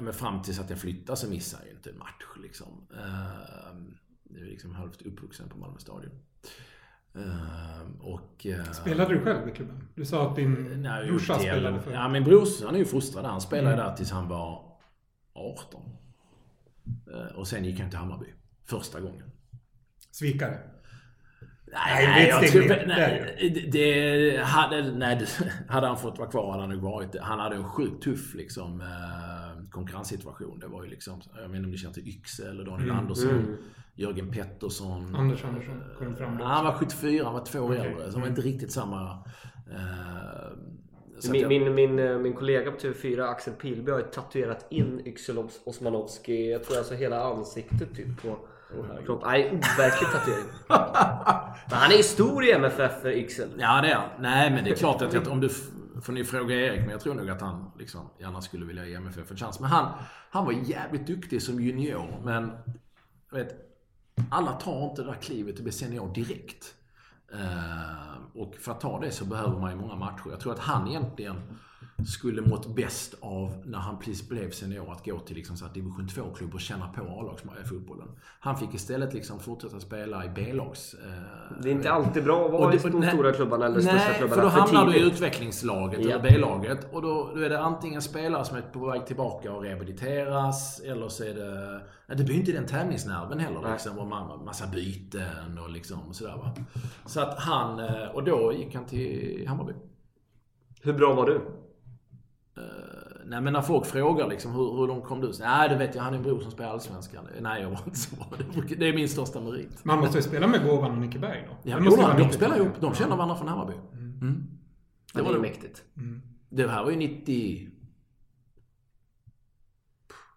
Men fram tills att jag flyttar så missar jag ju inte en match liksom. Jag är liksom halvt uppvuxen på Malmö stadion. Eh, Och... eh, Spelade du själv i klubben? Du sa att din Nej, brorsa UTL. spelade för... Ja, min brorsa han är ju fostrad där. Han spelade Mm. där tills han var 18. Eh, Och sen gick han till Hammarby. Första gången. Svikare. Nej, Nej, jag tror- nej, det, hade, nej, hade han fått vara kvar hade han nog varit. Han hade en sjukt tuff liksom, eh, konkurrenssituation. Det var ju liksom, jag vet inte om ni känner till Yxel, Daniel Andersson, Jörgen Pettersson. Anders Andersson kom fram. Ja, han var 74, han var två år Okej. äldre. Så han var inte riktigt samma... Eh, Min, jag- min, min, eh, min kollega på TV4, Axel Pilby, har ju tatuerat in Yxel Os- Osmanowski, jag tror alltså hela ansiktet typ på kropp. Nej, overklig tatuering. Men han är ju stor i MFF, Yxel. Ja, det är han. Nej, men det är klart att om du får ni fråga Erik, men jag tror nog att han liksom gärna skulle vilja ge MFF en chans. Men han, han var jävligt duktig som junior, men vet, alla tar inte det där klivet och blir senior direkt. Eh, och för att ta det så behöver man ju många matcher. Jag tror att han egentligen skulle mått bäst av när han precis blev senior att gå till liksom så division 2-klubb och känna på A-lagsfotbollen. Han fick istället liksom fortsätta spela i B-lags... eh, Det är inte alltid bra att vara i de stora klubbarna eller största Nej, klubbarna för då hamnar du i utvecklingslaget Ja. eller B-laget. Och då, då är det antingen spelare som är på väg tillbaka och rehabiliteras. Eller så är det... Nej, det blir inte den tävlingsnerven heller. Nej. Liksom, och ma- massa byten och liksom sådär va. Så att han... eh, Och då gick han till Hammarby. Hur bra var du? Nej men när folk frågar liksom hur, hur de kom ut. Nej det vet jag, han är en bror som spelar Allsvenskan. Nej jag var inte så bra. Det Det är min största merit. Man måste ju spela med Gåvan och Nicke Berg då. Ja, Det måste ju de, spelar ihop. De känner varandra från Hammarby. Mm. Det var det. ju mäktigt. Det här var ju 90...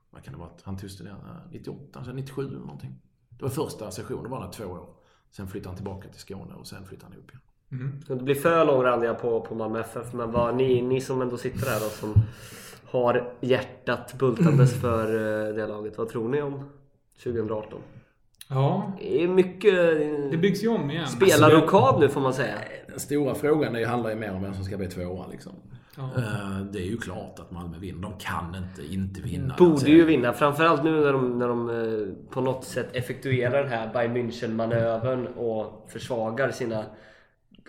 Vad kan det vara? Han tog studera 98, alltså 97 eller någonting. Det var första sessionen, var han två år. Sen flyttade han tillbaka till Skåne och sen flyttade han ihop igen. Det ska inte bli för långrandiga på, på Malmö FF, men vad, ni, ni som ändå sitter här och som har hjärtat bultandes för eh, det laget. Vad tror ni om 2018? Ja, Det är mycket det byggs ju om igen. spelarrokad nu får man säga. Den stora frågan det handlar ju mer om vem som ska bli tvåa liksom. Ja. Eh, Det är ju klart att Malmö vinner. De kan inte inte vinna. Borde ju vinna. Framförallt nu när de, när de eh, på något sätt effektuerar den här Bayern München-manövern och försvagar sina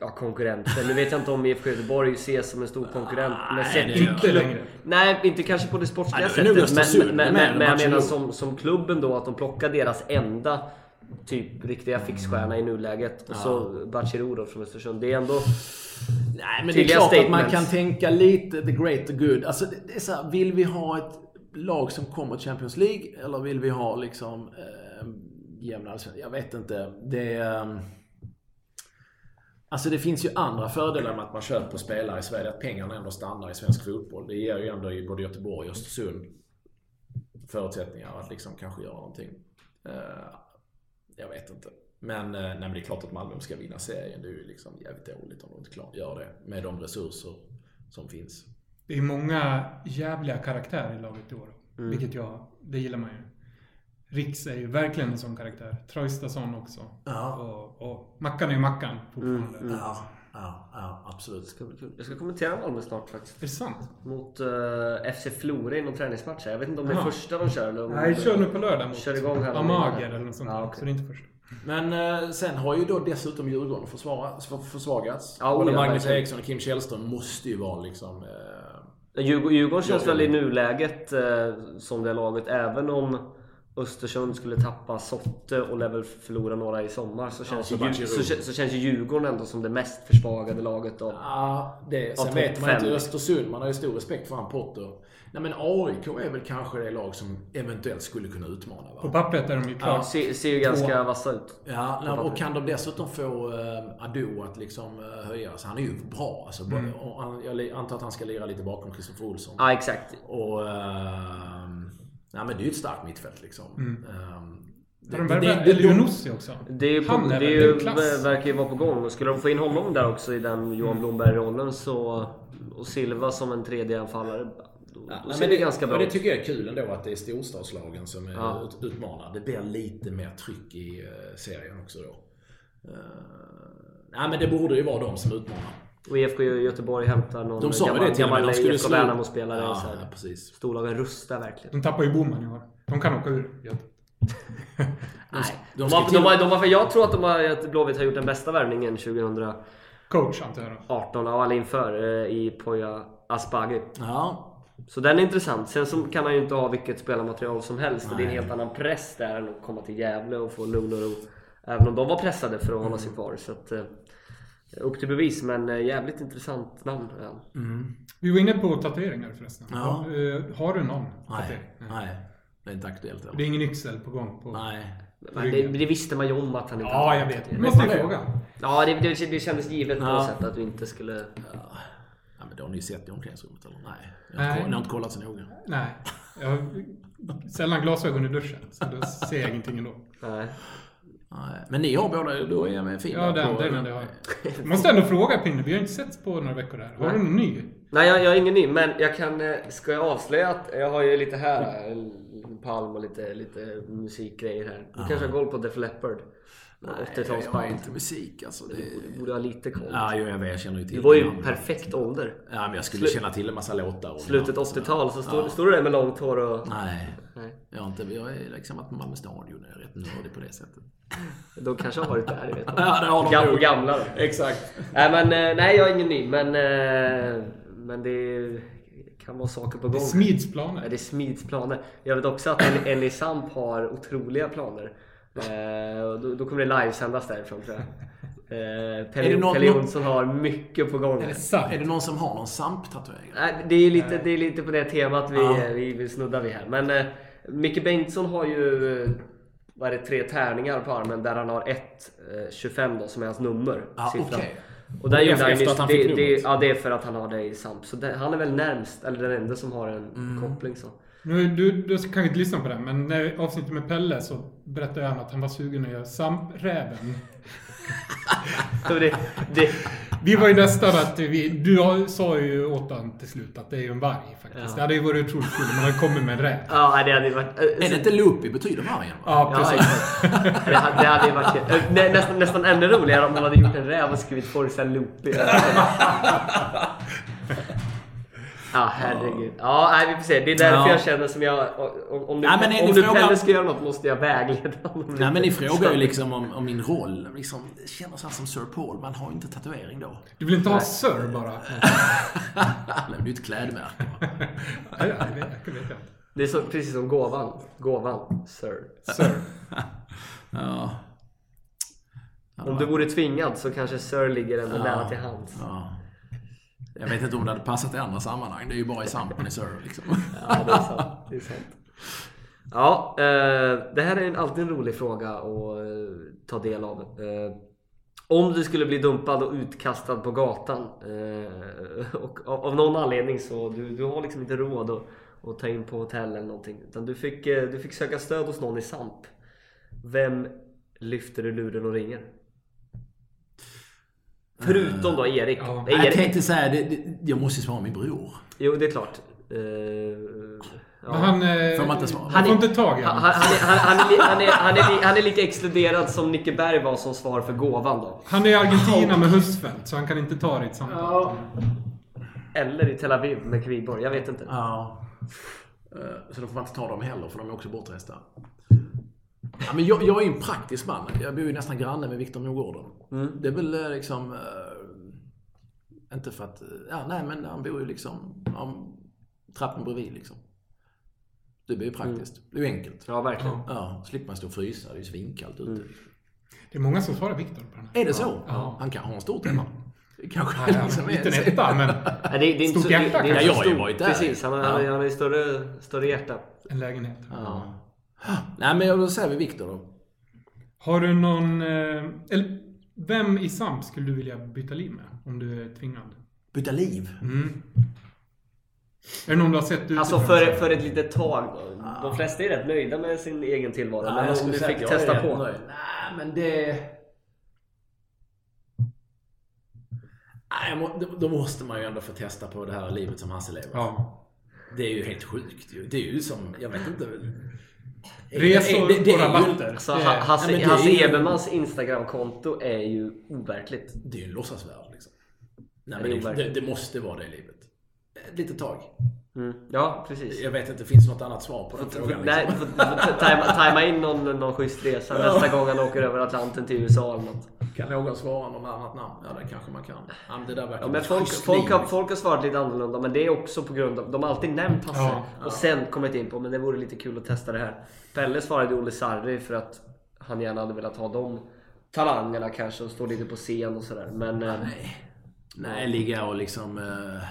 ja, konkurrenter. Nu vet jag inte om IFK Göteborg ses som en stor konkurrent. Men Nej, sett Inte längre. Nej, inte kanske på det sportsliga Nej, det sättet. Men, men, men, med men jag menar som, som klubben då, att de plockar deras enda typ riktiga fixstjärna i nuläget. Och så Bachirou då från Östersund. Det är ändå... Nej, men det är klart att man statements. kan tänka lite the great the good. Alltså, det, är så här, vill vi ha ett lag som kommer till Champions League eller vill vi ha liksom eh, jämna allsvenskan? Jag vet inte. Det är... Alltså det finns ju andra fördelar med att man köper spelare i Sverige. Att pengarna ändå stannar i svensk fotboll. Det ger ju ändå i både Göteborg och Östersund förutsättningar att liksom kanske göra någonting. Eh, jag vet inte. Men, eh, nej, men det är klart att Malmö ska vinna serien. Det är ju liksom jävligt dåligt om de inte klart gör det. Med de resurser som finns. Det är många jävliga karaktärer i laget i år. Mm. Vilket jag, det gillar man ju. Riks är ju verkligen en sån karaktär. Traustason också. Ja. Och, och Mackan är ju Mackan fortfarande. Ja, ja, ja absolut. Ska bli kul. Jag ska kommentera Malmö snart faktiskt. Är det sant? Mot eh, FC Flora i någon träningsmatch. Jag vet inte om det är Jaha. första de kör eller om Nej, kör nu på lördag mot Kör igång här. Amager eller något sånt. Ja, okej. Så det är inte första. Men eh, sen har ju då dessutom Djurgården försvara, för- försvagats. Ja, Både ja, Magnus verkligen. Eriksson och Kim Källström måste ju vara liksom... Eh, Djurgården, känns väl i nuläget eh, som det laget. Även om Östersund skulle tappa Sotte och lär väl förlora några i sommar så känns, så ju, så, så känns ju Djurgården ändå som det mest försvagade laget av... Ja, det, sen vet man inte. Östersund, man har ju stor respekt för han Potter. Nej men AIK är väl kanske det lag som eventuellt skulle kunna utmana På va? pappret är de ju Ja, klart. ser, ser ju ganska vassa ut. Ja, nej, och kan de dessutom få eh, Ado att liksom eh, höjas. Han är ju bra alltså. Och han, jag antar att han ska lira lite bakom Kristoffer Olsson. Ja, exakt. Och... ehm, Ja, men det är ju ett starkt mittfält liksom. Mm. Ehm, Har de värvat Elionossi också? Det, är på, Han det, är är väl- ju, det är verkar ju vara på gång. Skulle de få in honom där också i den Johan Blomberg-rollen så... Och Silva som en tredje anfallare. Då, Ja, då men det ganska bra Det tycker jag är kul ändå att det är storstadslagen som är Ja. ut, utmanar. Det blir lite mer tryck i eh, serien också då. Uh, nej men det borde ju vara de som utmanar. Och IFK Göteborg hämtar någon De sa gammal, det till gammal De skulle IFK. Värnamo-spelare. Ja, så ja, precis. Storlagen rustar verkligen. De tappar ju Boman i år. De kan åka ur. Göte. Nej. de De, till- de, de för jag tror att, de har, att Blåvitt har gjort den bästa värvningen 2018 Coach antar jag då. av alla inför eh, i Poya Asbaghi. Ja, Så den är intressant. Sen så kan han ju inte ha vilket spelarmaterial som helst. För det är en helt annan press där än att komma till Gävle och få lugn och ro. Även om de var pressade för att hålla sig kvar. Så att, eh, upp till bevis. Men eh, jävligt intressant namn. Ja. Vi var inne på tatueringar förresten. Ja. Har, eh, har du någon nej. tatuering? Nej. Det är inte aktuellt. Det Eller? är ingen yxel på gång på... Nej. Men det, det visste man ju om att han inte Ja, hade. jag vet. Du måste ju fråga. Ja, det, det, det kändes givet på Ja. något sätt att du inte skulle... Ja, men det har ni sett i omklädningsrummet eller? Nej. Jag Nej. har, inte, ni har inte kollat så noga. Nej. Jag har sällan glasögon i duschen. Så då ser jag ingenting ändå. Nej. Nej. Men ni har båda, då är jag med Filip Ja, den, på- den hade jag. Jag måste ändå fråga Pinne, vi har inte setts på några veckor där. Har du någon ny? Nej, jag, jag är ingen ny, men jag kan... eh, Ska jag avslöja att jag har ju lite här, en liten palm och lite, lite musikgrejer här. Du kanske har koll på Def Leppard? Nej, jag har 80-talsband. inte musik alltså. Det... Du borde ha lite koll. Ja, jo, jag vet. Jag känner ju till Du var ju namnet. perfekt ålder. Ja, men jag skulle Slu- känna till en massa låtar. Slutet namn, så- 80-tal, så står, Ja. står du där med långt hår och... Nej. Nej. Jag har inte, jag är liksom på Malmö stadion. Jag är rätt nördig på det sättet. De kanske har varit där, jag vet inte. Ja, det har de gamla då. Exakt. Nej men, eh, nej jag är ingen ny, men... eh, Men det kan vara saker på gång. Det smids Ja, planer. det smids planer. Jag vet också att En- Enny Samp har otroliga planer. Eh, och då, då kommer det livesändas därifrån tror jag. Eh, Pelle, någon- Pelle Jonsson har mycket på gång. Är det sant? Är det någon som har någon SAMP-tatuering? Nej, det, är lite, det är lite på det temat vi, Ja. vi, vi snuddar vid här. Men eh, Micke Bengtsson har ju eh, vad är det, tre tärningar på armen där han har ett eh, 25 då, som är hans nummer. Ja, siffran. okej. Och där gjorde han han det, det, ja, det är för att han har det i SAMP. Så det, han är väl närmst, eller den enda som har en Mm. koppling så. Nu, du, du kanske inte lyssna på det, men när avsnittet med Pelle så berättade han att han var sugen att göra Samräven. Så det, det, Vi var ju nästan att vi, du sa ju åt honom till slut att det är ju en varg faktiskt. Ja. Det hade ju varit otroligt kul om man hade kommit med en räv. ja, det hade ju varit... Är det inte Lupi betyder vargen? va? Ja, Ja, precis. exakt. Det hade, det hade ju varit eh, nä, nästan, nästan ännu roligare om man hade gjort en räv och skrivit Forza Loopy. Ja, herregud. Ja, nej, vi får se. Det är därför Ja. jag känner som jag... Om, om nu, Nej, men om ni nu frågan- Pelle ska göra något måste jag vägleda honom. Nej men ni frågar ju liksom om, om min roll. Liksom, det känns han som Sir Paul, man har ju inte tatuering då. Du vill inte ha Sir bara? Det är ju ett klädmärke. Ja, ja, det vet, det vet jag inte. Det är så, precis som gåvan. Gåvan, sir. Sir. Ja. Om du vore tvingad så kanske sir ligger ändå nära till hands. ja. Jag vet inte om det hade passat i andra sammanhang. Det är ju bara i Sampen i Sir liksom. Ja, det är sant. Det är sant. Ja, eh, det här är alltid en rolig fråga att eh, ta del av. Eh, om du skulle bli dumpad och utkastad på gatan och av, någon anledning så du, du har liksom inte råd att, att ta in på hotell eller någonting. Utan du fick, du fick söka stöd hos någon i SAMP. Vem lyfter du luren och ringer? Förutom då Erik. Ja. Erik. Jag tänkte säga, det, det, jag måste svara min bror. Jo, det är klart. Eh, ja. Han... eh, Får man inte svara? Han får inte tag i Han, han, han, han, han, är, li- han, är, han, är, li- han är lika exkluderad som Nicke Berg var som svar för gåvan då. Han är i Argentina med Husfeldt, så han kan inte ta ditt samtal. Eller i Tel Aviv med Kviborg, jag vet inte. Ja. Eh, Så då får man inte ta dem heller, för de är också bortresta. Ja, men jag, jag är ju en praktisk man. Jag bor ju nästan granne med Viktor Nordgården. Det är väl eh, liksom... eh, inte för att... eh, Ja, nej, men han bor ju liksom... Ja, trappen bredvid liksom. Det blir ju praktiskt. Det är ju enkelt. Ja, verkligen. Ja, slipper man stå och frysa. Det är ju svinkallt ute. Det är många som svarar Viktor på den här. Är det så? Ja. Han kan ha en stort hemma. Det Kanske Ja, ja, liksom en liten är... etta, men Nej, det, det är inte Stort så, hjärta det, det är kanske. inte Ja, jag har ju stort. varit där. Precis, han har, Ja. han har ju större, större hjärta. en lägenhet. Ja. Nej, men då säger vi Viktor då. Har du någon... eh, Eller vem i SAMP skulle du vilja byta liv med? Om du är tvingad? Byta liv. Mm. Är det någon du har sett utifrån? Alltså för, för ett litet tag då. De flesta är rätt nöjda med sin egen tillvaro. Ja, men om skulle du säga fick testa på. nöjd. Nej, men det... Nej, må- då måste man ju ändå få testa på det här livet som Hasse lever. Ja. Det är ju helt sjukt ju. Det är ju som, jag vet inte. Resor Det- det- det och ju- rabatter. Alltså, Det- Ha- Hasse, det ju- Ebermans Instagramkonto är ju overkligt. Det är ju en låtsasvärld liksom. Nej, Det men det, det, det måste vara det i livet. Ett litet tag. Mm. Ja, precis. Jag vet inte, det finns något annat svar på den frågan. Nej, Liksom. du får, du får tajma, tajma in någon, någon schysst resa nästa gång han åker över Atlanten till USA eller något. Kan någon svara någon annat namn? Ja, det kanske man kan. Ja, men det där verkar Ja, men folk, folk, har, folk har svarat lite annorlunda, men det är också på grund av... De har alltid nämnt Hasse Ja, och sen kommit in på men det vore lite kul att testa det här. Pelle svarade Olle Sarri för att han gärna hade velat ha de talangerna kanske och stå lite på scen och sådär. Men... eh, Nej. Nej, ligga och liksom äh,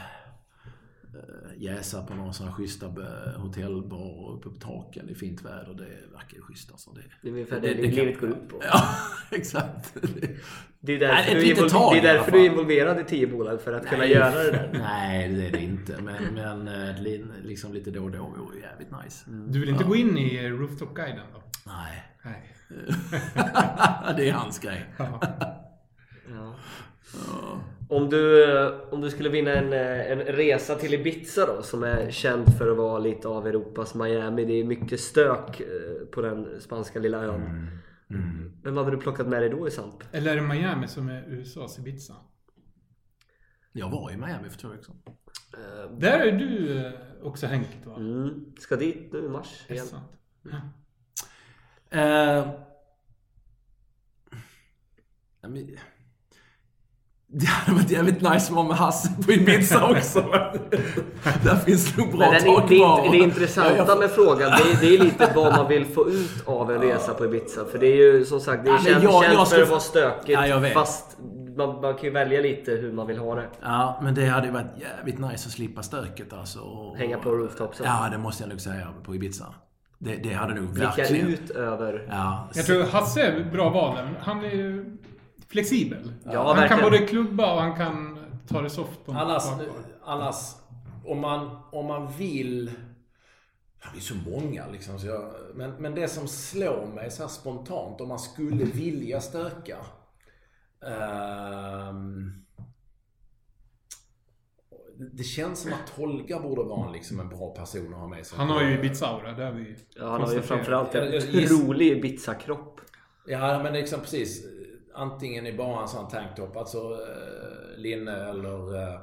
jäsa på någon sån här schyssta eh, hotellbar uppe på taken i fint väder. Det verkar ju schysst alltså. Det, Det är ungefär det, det, kan- livet går ut på. Ja, exakt. Det är Nej, därför, ett du, är tag det är därför du är involverad i tio bolag, för att kunna Nej. göra det där. Nej, det är det inte. Men, men eh, li- liksom lite då och då vore ju jävligt nice. Mm. Du vill inte gå in i Rooftop-guiden då? Nej. Nej. det är hans grej. Ja. Ja. Om du, eh, om du skulle vinna en, eh, en resa till Ibiza då, som är känd för att vara lite av Europas Miami. Det är mycket stök eh, på den spanska lilla ön. Mm. Vem hade du plockat med dig då i Samp? Eller är det Miami som är USAs Ibiza? Jag var i Miami för två veckor sedan. Eh, Där är du också hängt va? Mm, ska dit nu i mars igen. ja, men- det hade varit jävligt nice att vara med Hasse på Ibiza också. Där finns nog bra tag det, kvar. det, det intressanta med frågan, det, är- det är lite vad man vill få ut av en resa på Ibiza. För det är ju som sagt, det är Ja, känt, jag- känt jag för att vara stökigt. Ja. Fast man, man kan ju välja lite hur man vill ha det. Ja, men det hade ju varit jävligt nice att slippa stöket alltså. Och, Hänga på rooftopsen. Ja, det måste jag nog säga på Ibiza. Det, det hade nog Blicka verkligen... ut över... Ja, Jag tror Hasse är bra val. där, men Han är ju flexibel. Ja, han verkligen. kan både klubba och han kan ta det soft på Annars, bakgård. annars om, man, om man vill... Det är så många liksom. Så jag, men, men det som slår mig så här spontant, om man skulle vilja stöka. ehm, det känns som att Tolga borde vara en, liksom en bra person att ha med sig. Han har ju Ibiza-aura, det har vi Ja, han har ju framförallt en Jag- jag giss- rolig Ibiza-kropp. Ja, men liksom precis. Antingen i bara en sån tanktop, alltså eh, linne eller, eh,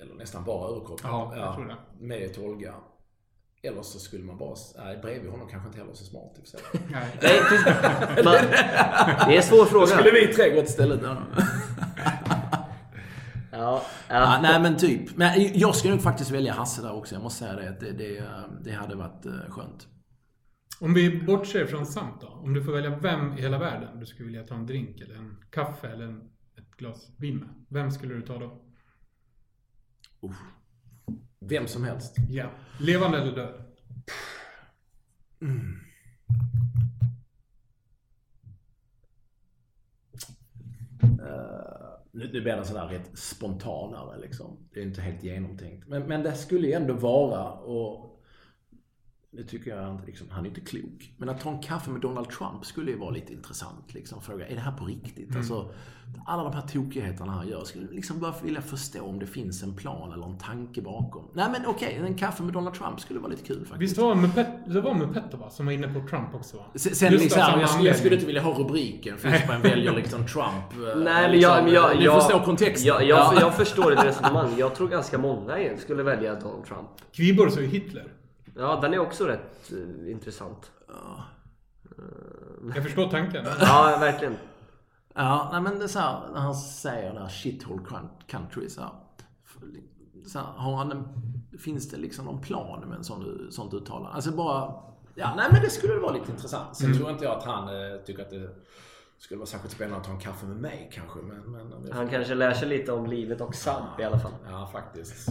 eller nästan bara överkropp. Ja, jag tror det. Med tolga. Eller så skulle man bara... Nej, bredvid honom kanske inte heller så smart i och för sig. Nej. Man, det är en svår fråga. Skulle vi tre gått istället? Ja. Ja, Ja, ja. nej men typ. Men jag skulle nog faktiskt välja Hasse där också. Jag måste säga det. att Det, det, det hade varit eh, skönt. Om vi bortser från samt då. Om du får välja vem i hela världen du skulle vilja ta en drink eller en kaffe eller en, ett glas vin med. Vem skulle du ta då? Uff. Vem som helst. Ja. Levande eller död? Nu, nu blir det sådär rätt spontanare liksom. Det är inte helt genomtänkt. Men, men det skulle ju ändå vara och det tycker jag inte, liksom, han är inte klok. Men att ta en kaffe med Donald Trump skulle ju vara lite intressant. Liksom, fråga, är det här på riktigt? Alltså, alla de här tokigheterna han gör. Skulle liksom bara vilja förstå om det finns en plan eller en tanke bakom. Nej men okej, en kaffe med Donald Trump skulle vara lite kul faktiskt. Visst var det med, Pet, det var med Petter va? Som var inne på Trump också va? Sen, sen liksom, samma jag, skulle, jag skulle inte vilja ha rubriken. Finns väljer liksom Trump. eh, Nej, men liksom, jag, men jag, jag, förstår kontexten. Jag, jag, Ja. jag förstår ditt resonemang. Jag tror ganska många skulle välja Donald Trump. Kviborg sa ju Hitler. Ja, den är också rätt eh, intressant. Jag förstår tanken. Ja, verkligen. Ja, nej, men det är så här, när han säger det här shithole coun- country så här, så här, har han en, Finns det liksom någon plan med en sån, sånt uttalande? Alltså bara... Ja, nej men det skulle vara lite intressant. Sen tror inte jag att han eh, tycker att det skulle vara särskilt spännande att ta en kaffe med mig kanske. Men, men, Han kanske lär sig lite om livet och Samp i alla fall. Ja, faktiskt.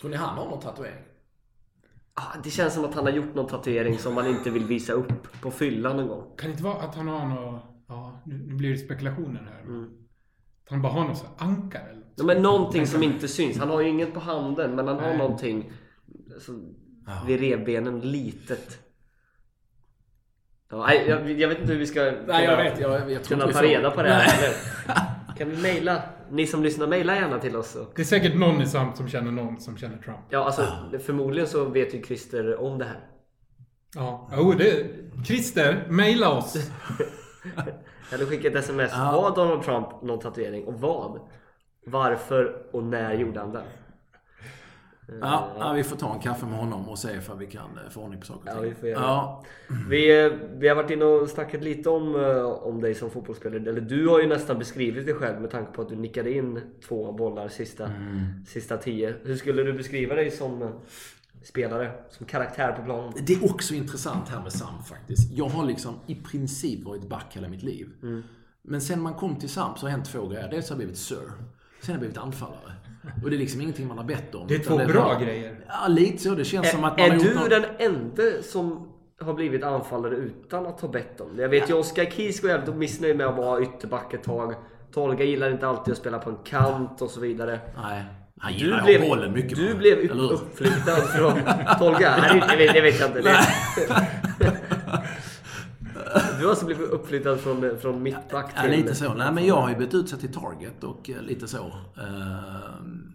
tror ni han har någon tatuering? Ah, Det känns som att han har gjort någon tatuering som man inte vill visa upp på fyllan någon gång. Kan det inte vara att han har något... Ja, nu blir det spekulationer här. Mm. Att han bara har något ankare eller något. Ja, men någonting som inte syns. Han har ju inget på handen men han har Nej. någonting alltså, vid revbenen litet. Ja, nej, jag, jag vet inte hur vi ska Nej, jag vet. Jag, jag tror kunna ta reda på det här. Kan vi mejla? Ni som lyssnar, mejla gärna till oss. Och, Det är säkert någon i samt som känner någon som känner Trump. ja, alltså, förmodligen så vet ju Christer om det här. Ja, oh, det... Christer, mejla oss. Eller skicka ett sms. Har Donald Trump någon tatuering? Och vad? Varför och när gjorde han den? Ja, ja, vi får ta en kaffe med honom och se ifall vi kan eh, få ordning på saker och Ja, ting. vi får göra ja. Vi, eh, vi har varit inne och snackat lite om, eh, om dig som fotbollsspelare. Eller du har ju nästan beskrivit dig själv med tanke på att du nickade in två bollar sista, Mm. sista tio. Hur skulle du beskriva dig som eh, spelare? Som karaktär på planen? Det är också intressant här med Sam faktiskt. Jag har liksom i princip varit back hela mitt liv. Mm. Men sen man kom till Sam så har hänt två grejer. Dels har jag blivit Sir. Sen har jag blivit anfallare. Och det är liksom ingenting man har bett om. Det är två bra bara- grejer. Ja, lite så. Det känns som att Är, man är du något... den enda som har blivit anfallare utan att ha bett om det? Jag vet ju Oskar Kies var jävligt missnöjd med att vara ytterback ett tag. Tolga gillar inte alltid att spela på en kant och så vidare. Nej. Han Du gillar blev, bollen mycket. du bara. blev uppflyttad från Tolga? Nej, det vet, det vet jag inte. Du har alltså blivit uppflyttad från, från mittback Ja, till... lite så. Nej, men jag har ju bytt ut sig till Target och eh, lite så. Ehm,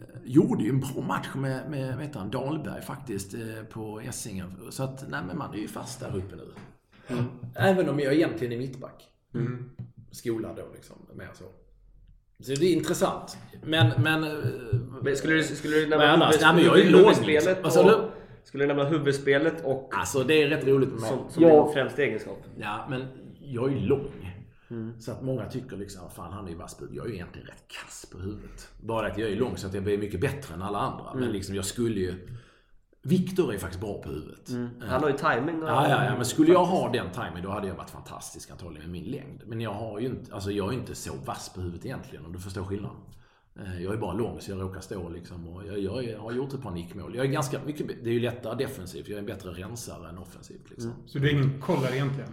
eh, gjorde ju en bra match med, med vet han, Dahlberg faktiskt eh, på Essingen. Så att, nej men man är ju fast där uppe nu. Även om jag egentligen är mittback. Skolad då liksom, mer så. Så det är intressant. Men, men... Men skulle du, skulle du nämna Men annars, nej, men jag är ju låg, liksom. Vad sa och- du? Skulle du nämna huvudspelet och Alltså det är rätt roligt med mig. som, som Jag- din främsta egenskap? Ja, men jag är ju lång. Så att många tycker liksom, fan han är ju vass på Jag är ju egentligen rätt kass på huvudet. Bara att jag är lång så att jag blir mycket bättre än alla andra. Men liksom jag skulle ju... Viktor är faktiskt bra på huvudet. Han har ju timing och... Ja, ja, ja, men skulle jag ha den timing då hade jag varit fantastisk antagligen med min längd. Men jag har ju inte, alltså jag är inte så vass på huvudet egentligen om du förstår skillnaden. Eh, Jag är bara lång så jag råkar stå liksom och jag, jag har gjort ett par nickmål. Jag är ganska mycket, det är ju lättare defensivt. Jag är en bättre rensare än offensivt liksom. Så du är ingen kollare egentligen?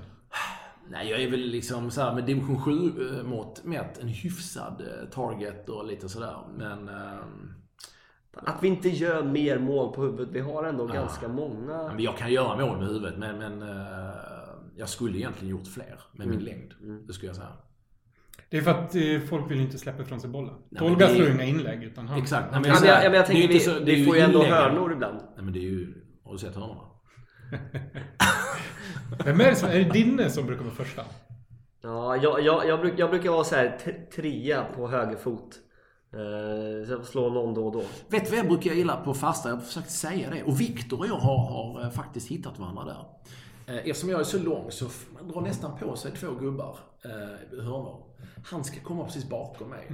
Nej, jag är väl liksom så här med division 7 mått mätt en hyfsad eh, target och lite sådär. Men... ehm, Att vi inte gör mer mål på huvudet. Vi har ändå ganska många. Ja, men jag kan göra mål med huvudet, men, men eh, jag skulle egentligen gjort fler med min längd. Det skulle jag säga. Det är för att eh, folk vill inte släppa ifrån sig bollen. men Tolga slår ju inga inlägg utan han... Exakt. Nej, men Ja, men jag, men jag tänker vi, så- vi får ju ändå hörnor ibland. Nej, men det är ju... Har du sett hörnorna? Vem är det som... Är det Dinne som brukar vara första? Ja, jag, jag, jag, bruk, jag brukar vara så här trea på höger fot. Eh, så jag får slå någon då och då. Vet du vad jag brukar gilla på fasta? Jag har försökt säga det. Och Viktor och jag har, har eh, faktiskt hittat varandra där. Eh, Eftersom jag är så lång så man drar nästan på sig två gubbar eh, hörnor. Han ska komma precis bakom mig.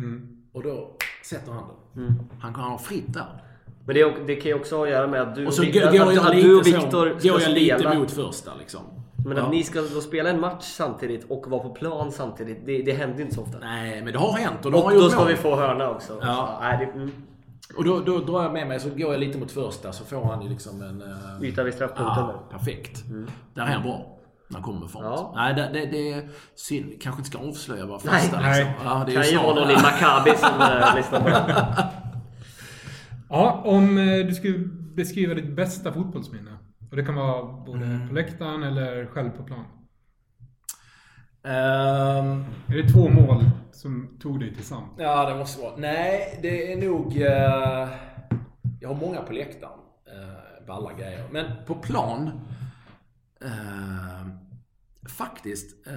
Och då sätter han den. Han kan ha fritt där. Men det, det kan ju också ha att göra med att du Och så och, går att, jag att lite, du och så, Viktor ska jag lite spela. mot första liksom. Men att Ja. ni ska då spela en match samtidigt och vara på plan samtidigt. Det, det händer inte så ofta. Nej, men det har hänt och Och då ska mål. vi få hörna också. Ja. Nej, det, mm, Och då, då drar jag med mig, så går jag lite mot första så får han ju liksom en... eh, yta vid straffpunkten Ja, perfekt. Där är han bra. Han kommer fart. Ja. Nej, det, det, det är synd. Kanske inte ska avslöja Nej. första Nej. liksom. Ja, det är kan ju vara någon i Maccabi som äh, lyssnar på det. Ja, om eh, du skulle beskriva ditt bästa fotbollsminne. Och det kan vara både Mm. på läktaren eller själv på plan. Ehm, Är det två mål som tog dig till Sam? ja, det måste vara. Nej, det är nog... eh, jag har många på läktaren. Uh, balla grejer. Men på plan... eh, faktiskt. eh,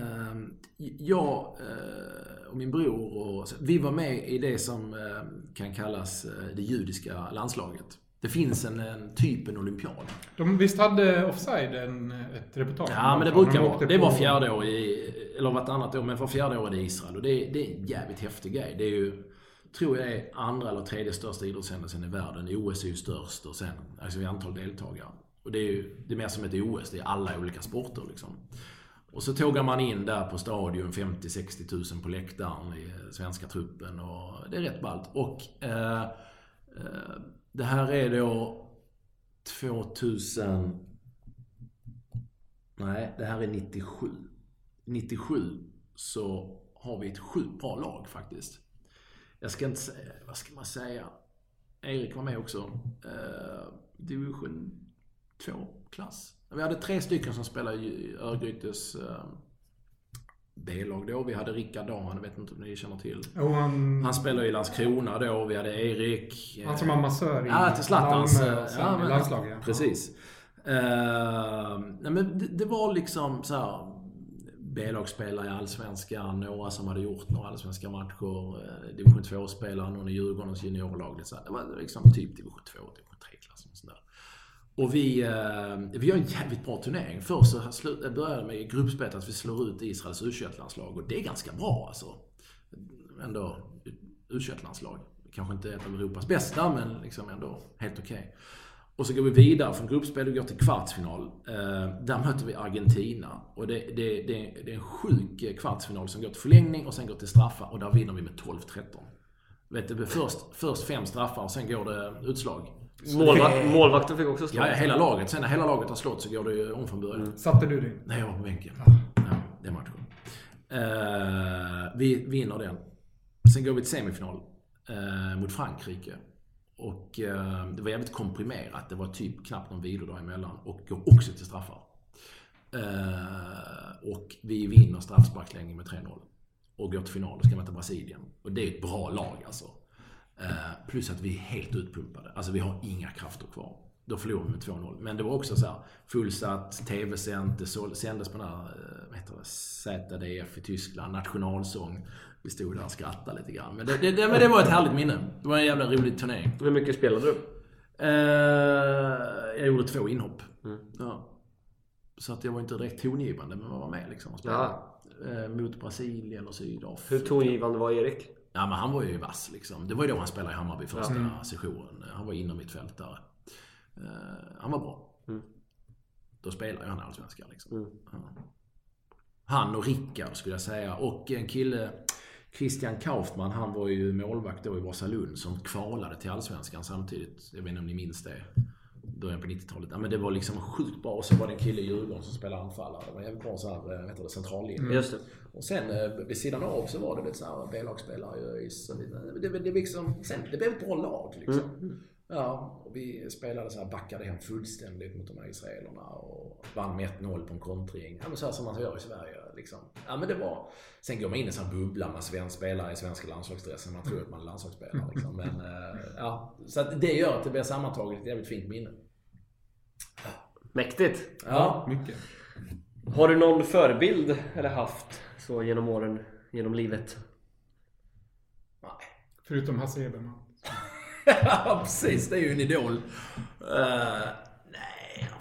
jag och min bror och... Vi var med i det som eh, kan kallas eh, det judiska landslaget. Det finns en, en typ en olympiad. De visst hade Offside en, ett reportage? Ja, men det De brukar vara. åkte Det var fjärde år i, eller vartannat år, men var fjärde år i Israel. Och det, det är en jävligt häftig grej. Det är ju, tror jag är andra eller tredje största idrottshändelsen i världen. OS är ju störst och sen, alltså i antal deltagare. Och det är ju, det är mer som ett OS, det är alla olika sporter liksom. Och så tågar man in där på stadion, 50-60 tusen på läktaren i eh, svenska truppen och det är rätt ballt. Och eh, eh, det här är då 2000... Nej, det här är 97. 97 så har vi ett sjukt bra lag faktiskt. Jag ska inte säga, vad ska man säga? Erik var med också. Eh, division 2-klass. Vi hade tre stycken som spelade i Örgrytes eh, B-lag då. Vi hade Rickard Dan, jag vet inte om ni känner till. Och han, Han spelade i Landskrona då. Vi hade Erik. han som var massör i Ja, till Zlatans. Eh, ja, men- landslaget. ja. Precis. Eh, nej, men det, det var liksom så här B-lagsspelare i Allsvenskan, några som hade gjort några allsvenska matcher, eh, division 2-spelare, någon i Djurgårdens juniorlag. Det var liksom typ division 2, division 3-klass och sådär. Och vi, eh, vi gör en jävligt bra turnering. Först så slu- började med gruppspelet att vi slår ut Israels U21-landslag och det är ganska bra alltså. Ändå U21-landslag. Kanske inte ett av Europas bästa men liksom ändå helt okej. Och så går vi vidare från gruppspel och går till kvartsfinal. Eh, där möter vi Argentina. Och det, det, det, det är en sjuk eh, kvartsfinal som går till förlängning och sen går till straffar. Och där vinner vi med 12-13. Vet du, först, först fem straffar och sen går det utslag. Målvakt, målvakten fick också slå. Ja, hela laget. Sen när hela laget har slått så går det ju om från början. Satte du din? Nej, jag var på bänken. Ja, det är matchen. Eh, vi vinner den. Sen går vi till semifinal eh, mot Frankrike. Och eh, det var jävligt komprimerat. Det var typ knappt någon vilodag emellan. Och går också till straffar. Och vi vinner straffsparkslängden med 3-0. Och går till final och ska möta Brasilien. Och det är ett bra lag alltså. Eh, plus att vi är helt utpumpade. Alltså vi har inga krafter kvar. Då förlorade vi med 2-0. Men det var också så här fullsatt, tv-sänt, det sändes på den här, eh, vad heter det, ZDF i Tyskland, nationalsång. Vi stod där och skrattade lite grann. Men det, det, det, men det var ett härligt minne. Det var en jävla rolig turnering. Hur mycket spelade du? Eh, jag gjorde två inhopp. Ja. Så att jag var inte direkt tongivande, men var med liksom och spelade. Eh, mot Brasilien och Sydafrika. Hur tongivande var Erik? Ja, men han var ju vass liksom. Det var ju då han spelade i Hammarby första sessionen. Han var inom mitt fältare. Uh, han var bra. Då spelar ju han allsvenskan liksom. Ja. Han och Rickard skulle jag säga. Och en kille, Christian Kaufman, han var ju målvakt då i Vasalund som kvalade till allsvenskan samtidigt. Jag vet inte om ni minns det. Början på 90-talet. Ja, men det var liksom sjukt bra. Och så var det en kille i Djurgården som spelade anfallare. Det var jävligt bra så här, eh, vad heter det, centrallinje. Just det. Och sen eh, vid sidan av så var det väl så här B-lagsspelare i lite. Det, det, det, liksom, sen, det blev ett bra lag liksom. Ja, och vi spelade så här, backade hem fullständigt mot de här israelerna och vann med 1-0 på en kontring. Ja men så här som man gör i Sverige liksom. Ja men det var... Sen går man in i en sån här bubbla med svensk spelare i svenska landslagsdressen. Man tror att man är landslagsspelare liksom. Men eh, ja, så det gör att det blir sammantaget ett jävligt fint minne. Mäktigt. Ja. Mycket. Har du någon förebild eller haft så genom åren, genom livet? Förutom Hasse Eberman. Ja, precis. Det är ju en idol. Uh, nej, någon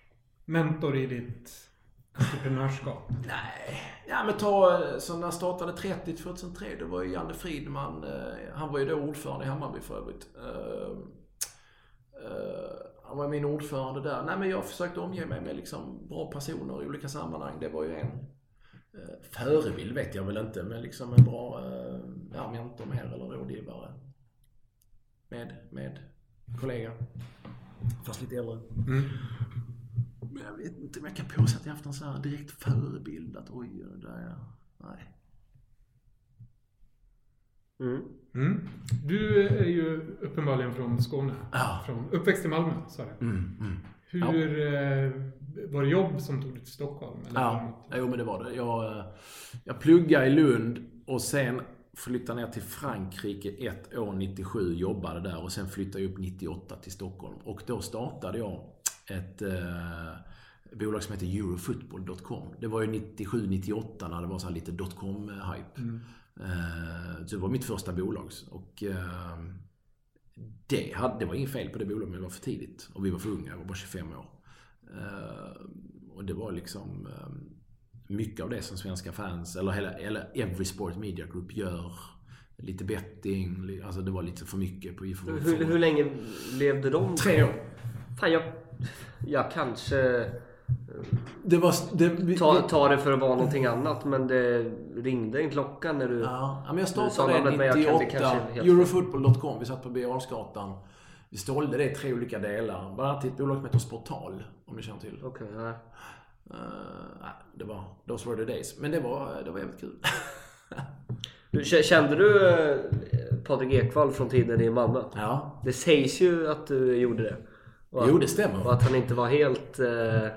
mentor i ditt entreprenörskap? Nej, ja men ta, så när jag startade 30 2003, då var ju Janne Fridman, eh, han var ju då ordförande i Hammarby för övrigt. Eh, eh, han var min ordförande där. Nej men jag försökte omge mig med liksom bra personer i olika sammanhang. Det var ju en eh, förebild vet jag väl inte, men liksom en bra eh, ja, mentor mer eller rådgivare. Med, med kollega. Fast lite äldre. Men jag vet inte om jag kan påstå att jag haft någon sån här direkt förebild. Att oj, det där är jag. Nej. Mm. Mm. Du är ju uppenbarligen från Skåne. Ja. Från, uppväxt i Malmö, sa du. Mm, mm. Hur, eh, var det jobb som tog dig till Stockholm? Eller Ja, jo men det var det. Jag, eh, jag pluggade i Lund och sen flyttade ner till Frankrike ett år 97, jobbade där och sen flyttade jag upp 98 till Stockholm. Och då startade jag ett eh, bolag som heter Eurofootball.com. Det var ju 97-98 när det var så här lite dotcom-hype. Eh, så det var mitt första bolag. Och eh, det, hade, det var inget fel på det bolaget, men det var för tidigt. Och vi var för unga, jag var bara 25 år. Eh, och det var liksom eh, mycket av det som svenska fans, eller, hela, eller Every Sport Media Group gör. Lite betting, alltså det var lite för mycket på IFK. Hur, hur länge levde de? Tre år. Fan, jag, jag kanske Det var... Det, vi, tar tar det för att vara någonting annat, men det ringde en klocka när du... Ja, men jag startade det 98. kanske är helt- Eurofootball.com. Vi satt på Birger. Vi sålde det i tre olika delar. Bland annat till ett bolag som heter Sportal. Om ni känner till. Okej, nej. Uh, det var... Those were the days. Men det var, det var jävligt kul. Du, Kände du eh, Patrik Ekwall från tiden i Malmö? ja. Det sägs ju att du gjorde det. Och Jo, det stämmer. och att han inte var helt... Eh, eh,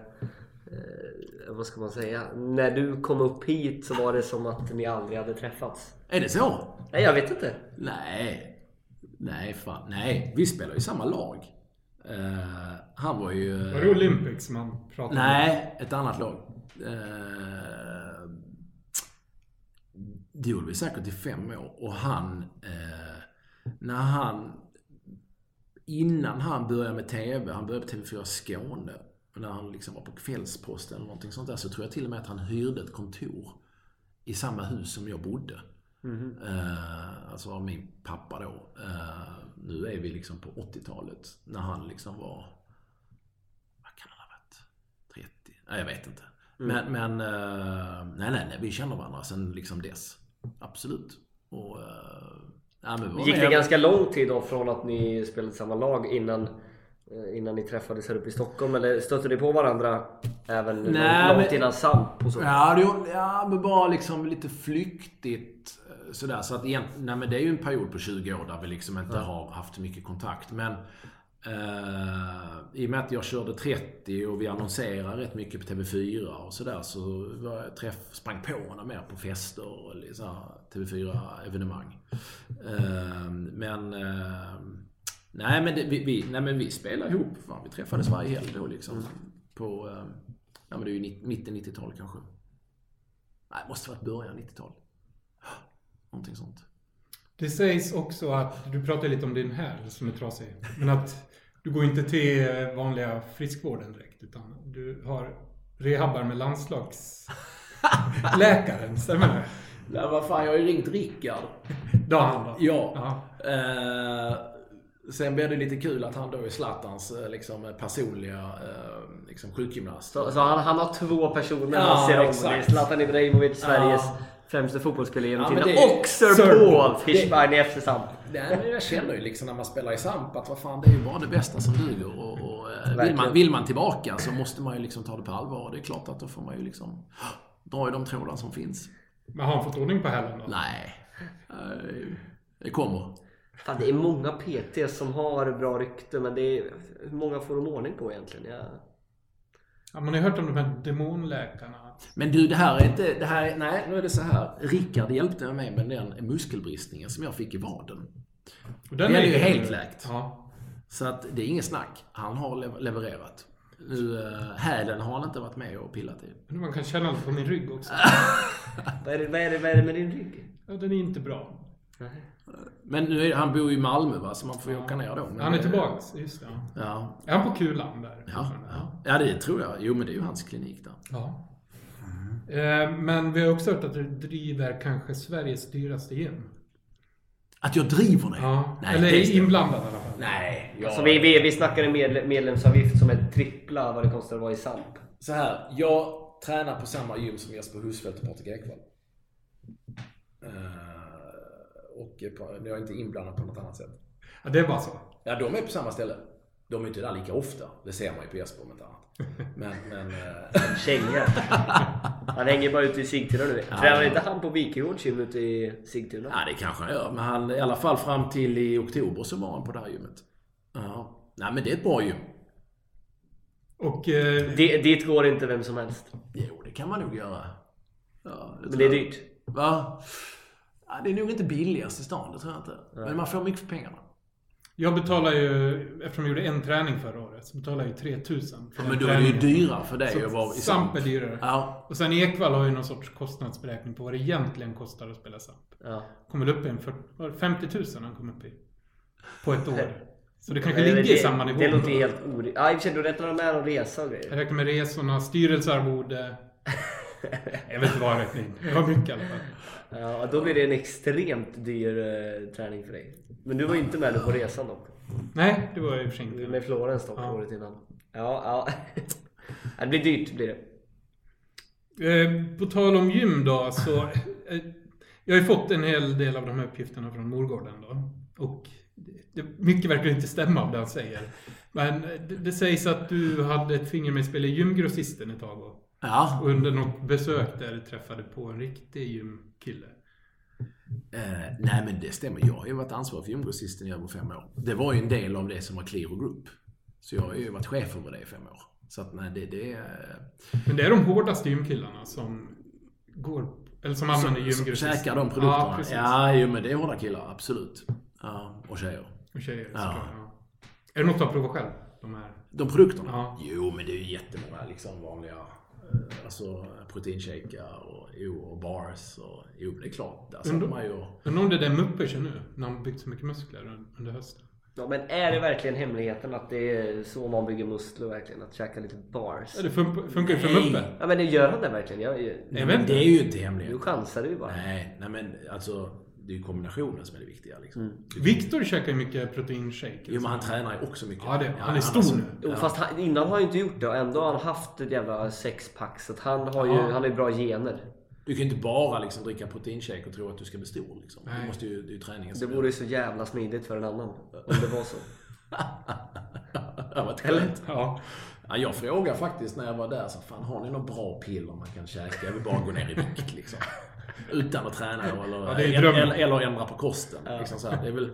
vad ska man säga? När du kom upp hit så var det som att ni aldrig hade träffats. Är det så? Nej, jag vet inte. Nej. Nej, fan. Nej. Vi spelar i samma lag. Eh, han var ju... Var det Olympics man pratade om? Nej, ett annat lag. Eh, det gjorde vi säkert i fem år. Och han, eh, när han, innan han började med TV, han började på TV4 Skåne. När han liksom var på Kvällsposten eller någonting sånt där så tror jag till och med att han hyrde ett kontor i samma hus som jag bodde. Eh, alltså av min pappa då. Eh, nu är vi liksom på 80-talet när han liksom var, vad kan han ha varit? 30? Nej, jag vet inte. Men, men eh, nej, nej, nej, vi känner varandra sen liksom dess. Absolut. Och, eh, ja, men Gick det ganska lång tid då från att ni spelade samma lag innan, eh, innan ni träffades här uppe i Stockholm? Eller stötte ni på varandra även Nej, långt men- innan SAMP och så? Ja, det, ja, men bara liksom lite flyktigt eh, sådär. Så att igen, nej, men det är ju en period på 20 år där vi liksom inte har haft mycket kontakt. Men eh, i och med att jag körde 30 och vi annonserade rätt mycket på TV4 och sådär så var jag träff, sprang på honom mer på fester och lite så här TV4-evenemang. Eh, men eh, Nej men, det, vi, vi, nej men vi spelade ihop. Fan, vi träffades varje helg då liksom. På, eh, ja men det är ju mitten 90-tal kanske. Nej, det måste varit början 90-tal. Någonting sånt. Det sägs också att, du pratar lite om din häl som är trasig, men att du går inte till vanliga friskvården direkt utan du har rehabbar med landslagsläkaren, stämmer det? Nej, vad fan, jag har ju ringt Rickard. Dan då? Ja. Eh, sen blev det lite kul att han då är Zlatans eh, liksom, personliga eh, liksom, sjukgymnast. Så, så han, han har två personer Ja, han ser om. exakt. Zlatan Ibrahimovic, Sveriges Ja. Främste fotbollsspelare genom Ja, Och Sir Sir Paul. Fischbein i FC SAMP. Nej, men jag känner ju liksom när man spelar i Samp att vad fan, det är ju bara det bästa som duger. Och, och, eh, vill, man, vill man tillbaka så måste man ju liksom ta det på allvar. Och det är klart att då får man ju liksom dra i de trådar som finns. Men har han fått ordning på hälen då? Nej, eh, det kommer. Fan, det är många PT som har bra rykte men det är, hur många får de ordning på egentligen? Jag, Ja, man har ju hört om de här demonläkarna. Men du, det här är inte... Det här, är- nej, nu är det så här. Rickard hjälpte mig med den muskelbristningen som jag fick i vaden. Och Den är ju helt läkt. Ja. Så att det är inget snack. Han har lev- levererat. Nu, äh, hälen har han inte varit med och pillat i. Man kan känna lite på min rygg också. vad, är det, vad, är det, vad är det med din rygg? Ja, den är inte bra. Men nu är, han bor ju i Malmö va, så man får ju åka ner då. Men, Han är tillbaks, just det. Ja, Är han på kulan där? ja, ja. ja, det tror jag. Jo, men det är ju hans klinik där. Ja. Eh, Men vi har också hört att du driver kanske Sveriges dyraste gym. Att jag driver det? Ja. Nej, Eller det inblandad i alla fall. Nej, jag... Så vi, vi, vi snackar en medle- medlemsavgift som är trippla vad det kostar att vara i SAMP. Så här, jag tränar på samma gym som Jesper Husfeldt och Patrik Ekwall. Eh, och jag är inte inblandad på något annat sätt. Ja, det är bara så. Ja, de är på samma ställe. De är inte där lika ofta. Det ser man ju på Jesper om inte annat. Men, men... eh, Kängor. Han hänger bara ute i Sigtuna nu. Tränar inte han på Wikegårds gym ute i Sigtuna? Ja, det kanske han gör. Men han, i alla fall fram till i oktober så var han på det här gymmet. Ja. Nej, men det är ett bra gym. Och eh, Di- Dit går inte vem som helst. Jo, det kan man nog göra. Ja, Men tror det är dyrt. Va? Ja, det är nog inte billigast i stan, det tror jag inte. Men man får mycket för pengarna. Jag betalar ju, eftersom jag gjorde en träning förra året, så betalar jag ju 3000 för Men då är det ju dyrare för dig att vara i Samp är dyrare. Ja. Och sen Ekvall har ju någon sorts kostnadsberäkning på vad det egentligen kostar att spela Samp. Ja. Kom väl upp i en 40, var det 50 000 han kom upp i. På ett år. Så det kanske ligger i samma nivå. Det låter ju helt orimligt. Ja, i och för sig, du räknar med någon resa och Jag grejer. räknar med resorna, styrelsearvode. jag vet inte vad jag räknade in. Det var mycket i alla fall. Ja, då blir det en extremt dyr eh, träning för dig. Men du var ju inte med nu på resan dock. Nej, det var i och för sig Du var inte. med i Florens dock Ja. året innan. Ja, ja. Det blir dyrt blir det. Eh, på tal om gym då, så... Eh, jag har ju fått en hel del av de här uppgifterna från Morgården då. Och det, mycket verkar inte stämma av det han säger. Men det, det sägs att du hade ett finger med i spel i gymgrossisten ett tag och, Ja. under något besök där träffade på en riktig gymkille. Eh, nej men det stämmer. Jag har ju varit ansvarig för gymgrossisten i över fem år. Det var ju en del av det som var Clear Group. Så jag har ju varit chef över det i fem år. Så att nej, det, det är... Men det är de hårdaste gymkillarna som går... Eller som använder Som, som gymgrossisten. käkar de produkterna. Ja, precis. Ja, jo, men det är hårda killar. Absolut. Ja, och tjejer. Och tjejer Ja. såklart, ja. Är det något du har provat själv? De här? De produkterna? Ja. Jo, men det är ju jättemånga liksom vanliga eh, alltså, proteinshakar och, jo, och bars. Och, jo, det är klart. Där satt man ju och... Undrar om det är det Muppe kör nu, när han byggt så mycket muskler un- under hösten. Ja, men är det verkligen hemligheten att det är så man bygger muskler verkligen? Att käka lite bars? Ja, det fun- funkar ju för Nej. Muppe. Ja men det gör han det verkligen? Jag, jag, vet Men det är ju inte hemligt. nu chansar du ju bara. Nej, nej men alltså det är ju kombinationen som är det viktiga. Liksom. Viktor käkar ju mycket proteinshake. Jo, men han tränar ju också mycket. Ja, det- han är stor alltså- nu. Jo, Fast han, innan har han ju inte gjort det och ändå har han haft ett jävla sexpack. Så att han har ju, Ja. han har ju bra gener. Du kan ju inte bara liksom, dricka proteinshake och tro att du ska bli stor. Liksom. Nej. Du måste ju, det är ju träningen Det vore ju så jävla smidigt för en annan. Om det var så. det varit skönt. Ja. Ja, jag frågade faktiskt när jag var där, så fan har ni några bra piller man kan käka? Jag vill bara gå ner i vikt liksom. Utan att träna eller, Ja, eller, eller ändra på kosten. Liksom så här. Det är väl,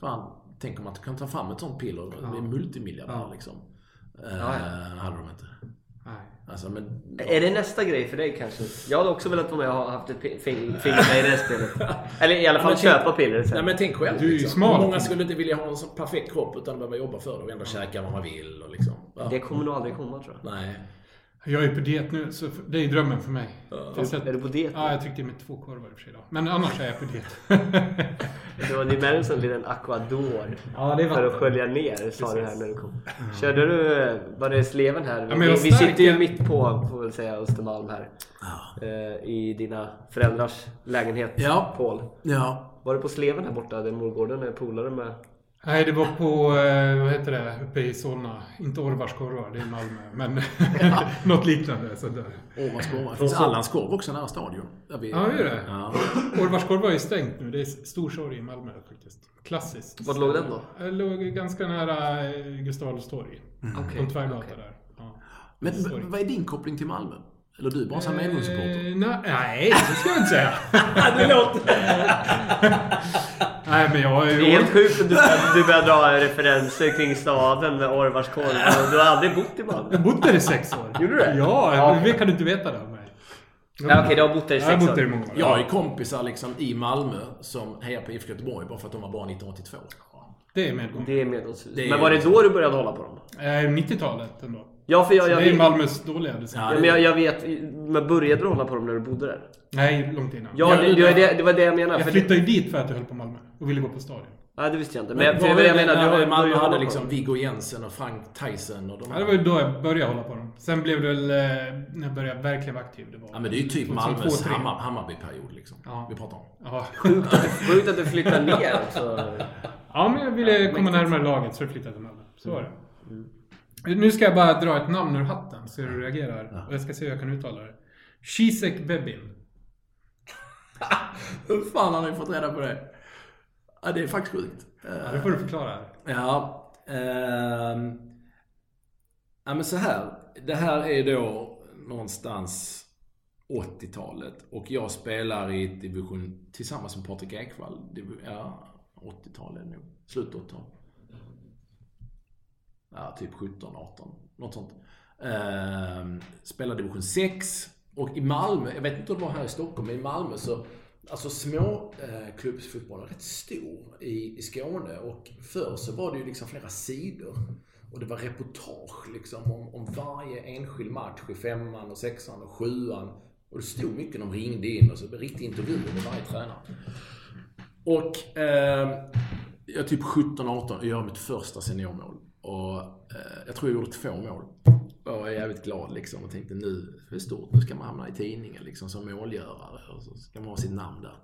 fan, tänk om man kan ta fram ett sånt piller och bli multimiljardär liksom. Eh, Ja, hade de inte. Nej. Alltså, men, Är det nästa grej för dig kanske? Jag hade också velat vara med och ha haft ett finger med i det spelet. Eller i alla fall köpa piller Nej men tänk själv. Du är liksom. Hur många skulle inte vilja ha en sån perfekt kropp utan behöva jobba för det och ändå käka vad man vill och liksom. Ja. Det kommer nog aldrig komma tror jag. Nej. Jag är på diet nu, så det är drömmen för mig. Fast jag, Är du på diet? Ja, jag tryckte i mig två korvar i och för sig idag. Men annars är jag på diet. Det var ni med en sån liten aquador. Ja, det är För att skölja ner sa du här när du kom. Körde du, var det sleven här? jag vi, vi sitter ju ja. mitt på, får väl säga, Östermalm här. Eh, I dina föräldrars lägenhet, Ja. Paul. Ja. Var det på sleven här borta, där Morgården är polare med? Nej, det var på, eh, vad heter det, uppe i Solna. Inte Orvars korvar, det är Malmö. Men något liknande. Så där. Årmans korv. Det finns Allans korv också nära stadion. Där vi, Ja, gör det? Ja. Orvars korvar är stängt nu. Det är stor sorg i Malmö faktiskt. Klassiskt. Var låg den då? Det låg ganska nära eh, Gustav Adolfs torg. Okej, På en tvärgata okej. där. Ja. Men vad är din koppling till Malmö? Eller du är bara som medlemssupporter? Eh, nej, nej, det ska jag inte säga. det låter... nej, men jag är Det är helt sjukt att du du börjar dra referenser kring staden med Orvars korv. Du har aldrig bott i Malmö? Jag har bott där i sex år. Gjorde du det? Ja, Ja. det kan du inte veta det om mig. Ja, Okej, du har bott där i Jag har sex bott där i år. många år. Jag har ju kompisar liksom i Malmö som hejar på IFK Göteborg bara för att de var barn 1982. Det är medgång. Det är medlemshus. Det är- Men var det då du började hålla på dem? Eh, 90-talet ändå. Ja, för jag, jag, det är vet, Malmös dåliga design. ja, men jag, jag vet... Men började du hålla på dem när du bodde där? Nej, långt innan. Ja, det, det, var det, var det jag menade. jag för flyttade ju dit för att jag höll på Malmö och ville gå på stadion. Nej, det visste jag inte. Men, Men, jag, jag menar, när du har- Malmö hade liksom Viggo Jensen och Frank Tyson och de Ja, det var ju då jag började hålla på dem. Sen blev det väl eh, när jag började verkligen vara aktiv. Det var Ja men det är ju typ 2002, Malmös 2003. Hammar, Hammarby-period liksom. Ja. Vi pratar om. Ja. Sjukt att du flyttar ner också. ja, men jag ville komma närmare laget så jag flyttade till Malmö. Så var det. Nu ska jag bara dra ett namn ur hatten så du reagerar. Och jag ska se hur jag kan uttala det. Shisek Bebin. Hur fan har ni fått reda på det? Ja, det är faktiskt sjukt. Ja, det får du förklara. Ja, ehm, ja men så här. Det här är då någonstans 80-talet och jag spelar i division tillsammans med Patrik Ekwall. Ja, 80-talet nog. Slut 80-tal. Ja, typ 17, 18. Något sånt. Ehm, spelar division 6. Och i Malmö, jag vet inte om det var här i Stockholm, men i Malmö så Alltså småklubbsfotboll eh, är rätt stor i, i Skåne och förr så var det ju liksom flera sidor. Och det var reportage liksom om, om varje enskild match i femman och sexan och sjuan. Och det stod mycket, de ringde in och så blev riktiga intervjuer med varje tränare. Och eh, jag är typ 17-18 och gör mitt första seniormål. Och eh, jag tror jag gjorde två mål. Jag är jävligt glad liksom och tänkte nu det stort. Nu ska man hamna i tidningen liksom som målgörare och så ska man ha sitt namn där.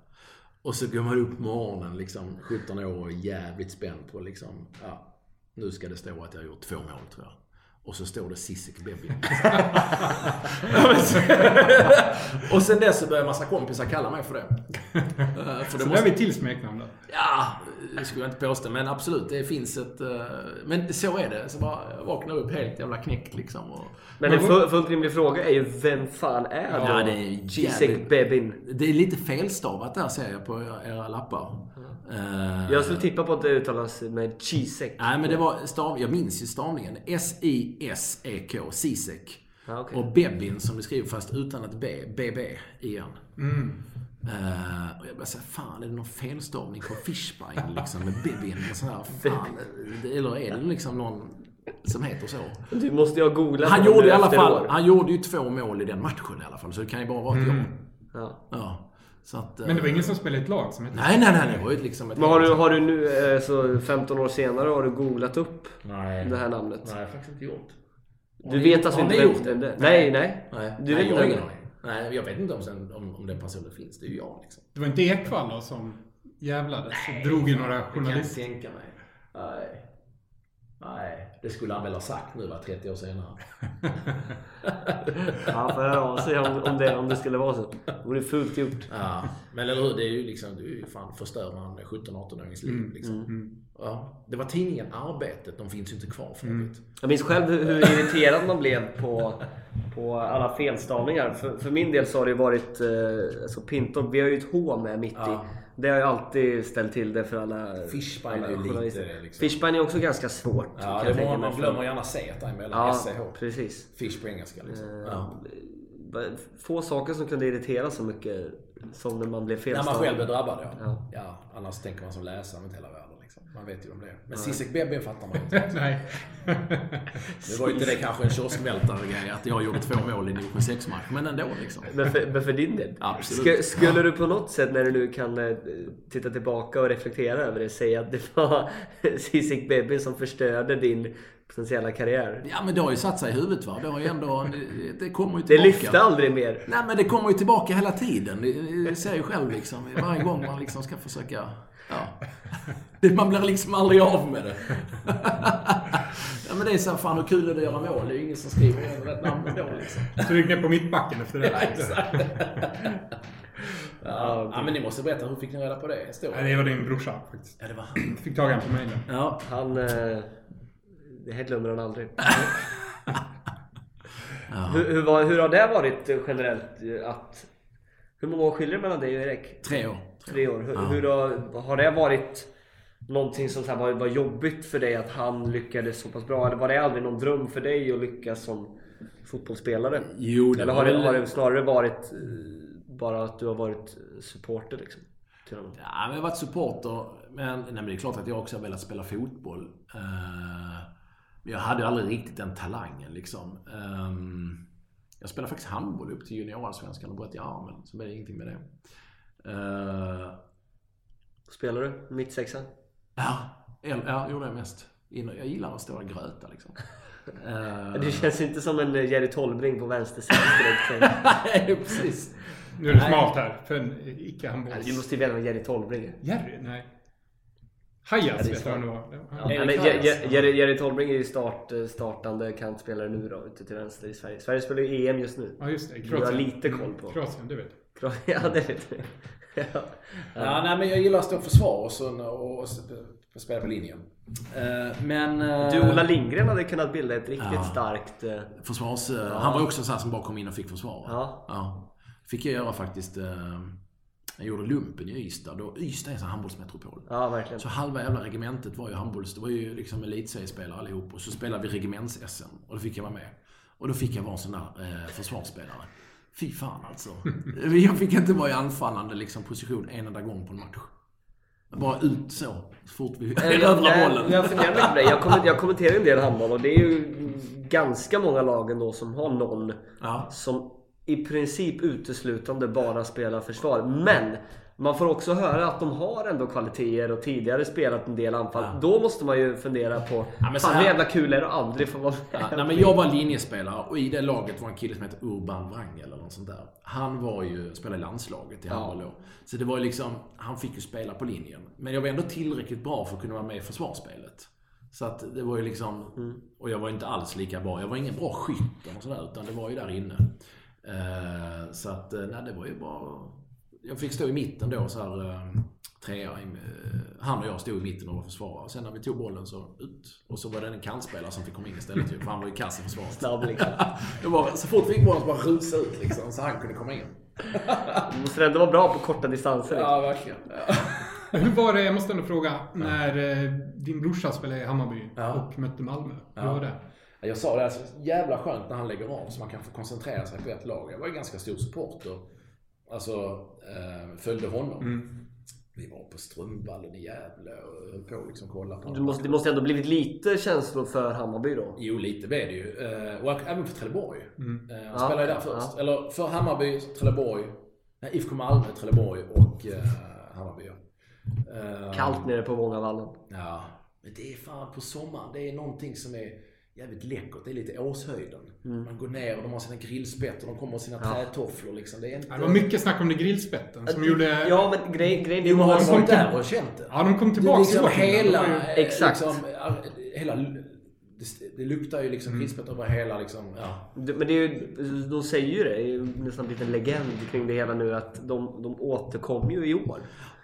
Och så går man upp på morgonen liksom 17 år och jävligt spänd på liksom, ja, nu ska det stå att jag har gjort två mål tror jag. Och så står det Sissek så- och sen dess så börjar massa kompisar kalla mig för det. Eh, för Så där har vi till smeknamn. Ja, det skulle jag inte påstå. Men absolut, det finns ett... eh, Men så är det. Så bara jag vaknar upp helt jävla knäckt liksom. Och, Men en fu- fullt rimlig fråga är ju vem fan är Ja, då det är Gisek jävligt- Bebin? det är lite felstavat där ser jag på era, lappar. Eh, Jag skulle tippa på att det uttalas med Gisek. Nej, men det var stav... Jag minns ju stavningen. S-I-S-E-K. Sisek. Ja, okej. Och Bebin som du skriver fast utan ett B. BB igen. Eh, och jag bara säga, fan är det någon felstavning på Fishbein liksom med Bebin och sådär? Fan, eh, eller är det liksom någon som heter så? Du måste ju ha googlat Han gjorde i alla fall, år. han gjorde ju två mål i den matchen i alla fall. Så det kan ju bara vara ett jag. Ja. Ja. Så att, eh, Men det var ingen som spelade i ett lag som hette Nej, nej, nej. Det var ju liksom ett Men har du, har du nu, eh, så 15 år senare, har du googlat upp Nej. det här namnet? Nej, jag har faktiskt inte gjort. Du vet alltså inte vem, gjort det? är? Nej, nej. Nej, Du nej vet inte. Nej, jag vet inte om, sen, om, om den personen finns. Det är ju jag liksom. Det var inte Ekvall då som jävlades och drog i några Det kan jag journalister? tänka mig. Nej. Nej, det skulle han väl ha sagt nu va, 30 år senare. Han får höra av sig om, om, det, om det skulle vara så. Det vore fult gjort. Ja, men eller hur? Det är ju liksom, det är ju fan förstör man 17-18-årings liv liksom. Ja, det var tidningen Arbetet, de finns ju inte kvar för övrigt. Jag minns själv hur, hur irriterad man blev på, på alla felstavningar. För, för min del så har det ju varit... Eh, alltså Pintorp, vi har ju ett H med mitt Ja. i. Det har ju alltid ställt till det för alla Fishbein alla är ju lite, liksom- Fishbein är också ganska svårt. Ja, det var, man glömmer gärna C däremellan. Ja, SCH. precis. Fish på engelska liksom. Eh, Ja. Få saker som kunde irritera så mycket som när man blev När felstavad. man själv blir drabbad ja. Ja. ja. Annars tänker man som läsare med hela världen. Man vet ju om det. Men Zizek Bebbe fattar man inte. Nej. Nu var ju inte det kanske en kioskvältare-grej att jag gjorde två mål i en division 6-match. Men ändå liksom. Men för, men för din del? Absolut. Ska, skulle du på något sätt när du nu kan eh, titta tillbaka och reflektera över det säga att det var Zizek Bebbe som förstörde din potentiella karriär? Ja men det har ju satt sig i huvudet va. Det har ju ändå... Det, det kommer ju Det tillbaka. lyfte aldrig mer. Nej men det kommer ju tillbaka hela tiden. Det, det ser ju själv liksom. Varje gång man liksom ska försöka... Ja. Det, man blir liksom aldrig av med det. Ja men det är så här, fan hur kul är det att göra mål? Det är ju ingen som skriver rätt namn ändå liksom. Så du gick ner på mittbacken efter det? Ja, ja men ni måste berätta, hur fick ni reda på det? Nej, det var din brorsa faktiskt. Ja det var han. Fick tag i honom på mejlen. Ja. Han... Eh, det här glömmer han aldrig. hur, hur, hur har det varit generellt? Att, hur många år skiljer det mellan dig och Erik? Tre år. Tre år. Hur, hur har, har det varit någonting som så var, var jobbigt för dig att han lyckades så pass bra? Eller var det aldrig någon dröm för dig att lyckas som fotbollsspelare? Jo, det Eller har det, har det snarare varit eh, bara att du har varit supporter liksom? Till honom? Ja, men jag har varit supporter. Men, nej, men det är klart att jag också har velat spela fotboll. Eh, men jag hade aldrig riktigt den talangen liksom. Ehm, jag spelade faktiskt handboll upp till juniorallsvenskan och bröt i armen. Så blev det ingenting med det. Eh, Spelar du mittsexa? Ja, ja gjorde jag mest. Jag gillar att stå och gröta liksom. Eh, Det känns inte som en Jerry Tolbring på vänster sida direkt. Nej, precis. Nu är det Nej. smalt här för en Du icke-handbolls... måste ju vem Jerry Tolbring. Jerry? Nej. Hajas det vet jag vad det var. Jerry, Tolbring är ju start, eh, startande kantspelare nu då, ute till vänster i Sverige. Sverige spelar ju EM just nu. Ja, just det. Du har lite koll på. Kroatien, det vet jag. Ja, det vet du. Ja. Ja, nej, men jag gillar att stå försvar och, så, och, och, spela på linjen. Eh, men... eh, Du, Ola Lindgren hade kunnat bilda ett riktigt Ja. starkt... eh, Försvars... eh, Han var också så här som bara kom in och fick försvara. Ja. ja. Fick jag göra faktiskt. eh, Jag gjorde lumpen i Ystad. Då Ystad är en sån handbollsmetropol. Ja, verkligen. Så halva jävla regementet var ju handbolls... Det var ju liksom elitseriespelare allihop. Och så spelade vi regements-SM. Och då fick jag vara med. Och då fick jag vara en sån där eh, försvarsspelare. Fy fan alltså. Jag fick inte vara i anfallande liksom, position en enda gång på en match. Bara ut så, så fort vi erövrar nej, bollen. Jag funderar mycket på det. Jag, jag kommenterar en del handboll och det är ju ganska många lag ändå som har någon Ja. som i princip uteslutande bara spelar försvar. Men man får också höra att de har ändå kvaliteter och tidigare spelat en del anfall. Då måste man ju fundera på, men så här- hur jävla kul är det att aldrig få vara? Ja, nej, men jag var linjespelare och i det laget var en kille som hette Urban Wrangel eller något sånt där. Han var ju, spelade i landslaget i handboll då. Så det var ju liksom, han fick ju spela på linjen. Men jag var ändå tillräckligt bra för att kunna vara med i försvarsspelet. Så att det var ju liksom, och jag var inte alls lika bra. Jag var ingen bra skytt eller sådär, utan det var ju där inne. Eh, så att, eh, nej det var ju bara... Jag fick stå i mitten då så här eh, trea. eh, Han och jag stod i mitten och var försvarare. Sen när vi tog bollen så ut. Och så var det en kantspelare som fick komma in istället ju, för han var ju kass i försvaret. Liksom. Så fort vi fick bollen så bara rusa ut liksom, så han kunde komma in. Du måste ändå vara bra på korta distanser. liksom. Ja, verkligen. Ja. Hur var det, jag måste ändå fråga, när eh, din brorsa spelade i Hammarby Ja. och mötte Malmö? Hur Ja. var det? Jag sa det, alltså, jävla skönt när han lägger av så man kan få koncentrera sig på ett lag. Jag var ju ganska stor supporter. Alltså, följde honom. Vi var på Strömvallen i Gävle och höll på liksom kolla på Du måste, det måste ändå blivit lite känslor för Hammarby då? Jo, lite blev det ju. Eh, och även för Trelleborg. Eh, han Ja, spelade där ja. först. Eller för Hammarby, Trelleborg, nej, IFK Malmö, Trelleborg och eh, Hammarby. ja. Eh, Kallt nere på Vångavallen. Ja, men det är fan på sommaren. Det är någonting som är jävligt läckert. Det är lite Åshöjden. Mm. Man går ner och de har sina grillspett och de kommer med sina trätofflor liksom. Det är inte... Ja, det var mycket snack om det grillspetten som gjorde... Ja, men grejen grej, Jo, men har de varit där och känt det? Ja, de kom Det tillbaka är liksom hela... Det ju- Exakt. Liksom, hela det, det luktar ju liksom grillspett över hela liksom... Ja. Det- Men det är ju, de säger ju det, det är ju nästan blivit en legend kring det hela nu att de, de återkom ju i år.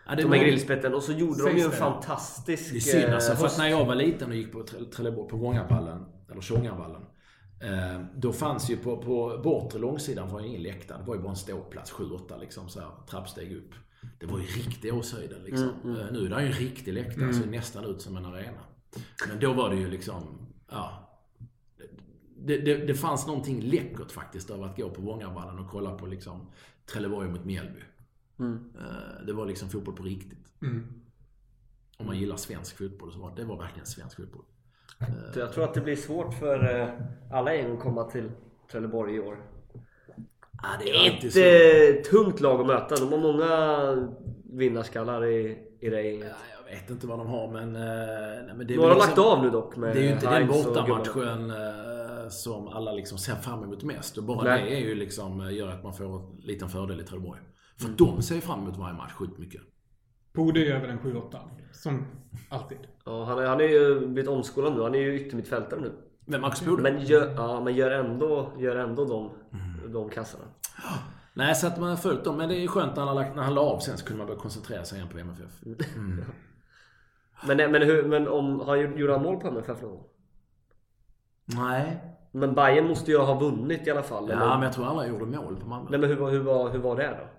Ja, det de här grillspetten. Och så gjorde de ju en det. fantastisk Det är synd alltså, eh, för att när jag var liten och gick på Tre- Trelleborg, på Vångavallen, eller Tjongavallen. Eh, då fanns ju på, på bortre långsidan var ju ingen läktare. Det var ju bara en ståplats, 7-8 liksom så här, trappsteg upp. Det var ju riktig Åshöjden liksom. Mm, Eh, nu är det ju en riktig läktare, ser nästan ut som en arena. Men då var det ju liksom, ja. Det, det, det fanns någonting läckert faktiskt över att gå på Vångavallen och kolla på liksom Trelleborg mot Mjällby. Mm. Eh, det var liksom fotboll på riktigt. Om man gillar svensk fotboll så var det var verkligen svensk fotboll. Jag tror att det blir svårt för eh, alla gäng att komma till Trelleborg i år. Ja, det Det är ett så. tungt lag att möta. De har många vinnarskallar i, i det gänget. Ja, jag vet inte vad de har men... eh, nej, men det är Några har väl lagt av nu dock med Det är ju inte den bortamatchen eh, som alla liksom ser fram emot mest. Och bara Nej. det är ju liksom, gör att man får en liten fördel i Trelleborg. För de ser fram emot varje match sjukt mycket. Borde ju över en 7-8. Som alltid. Ja, han, är, han är ju blivit omskolad nu. Han är ju yttermittfältare nu. Men Max Bode? Men gör, ja, men gör ändå, gör ändå de, Mm. de kassarna. Nej, så att man har följt dem. Men det är skönt när han, lagt, när han la av sen så kunde man börja koncentrera sig igen på MFF. Men, men, hur, men om, har, han mål på MFF någon gång? Nej. Men Bayern måste ju ha vunnit i alla fall. Ja, eller? men jag tror alla gjorde mål på Malmö. Nej men hur, var- hur, var, hur var det då?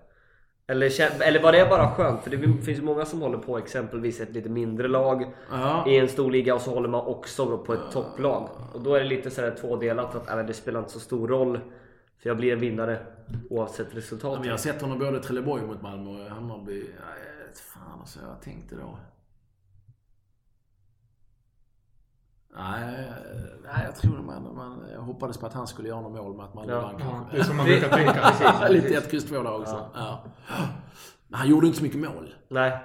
Eller, eller var det bara skönt? För det finns ju många som håller på exempelvis ett lite mindre lag Ja. i en stor liga och så håller man också på ett topplag. Och då är det lite sådär tvådelat att äh, det spelar inte så stor roll. För jag blir en vinnare oavsett Ja, resultat. men jag har sett honom både i Trelleborg mot Malmö och Hammarby. Ja, fan alltså, jag tänkte då. Nej, nej jag tror man, man, jag hoppades på att han skulle göra något mål med att Malmö Ja. vann Ja, kanske. det är som man brukar tänka. Lite ett kryss två där också. Ja. Men han gjorde inte så mycket mål. Nej.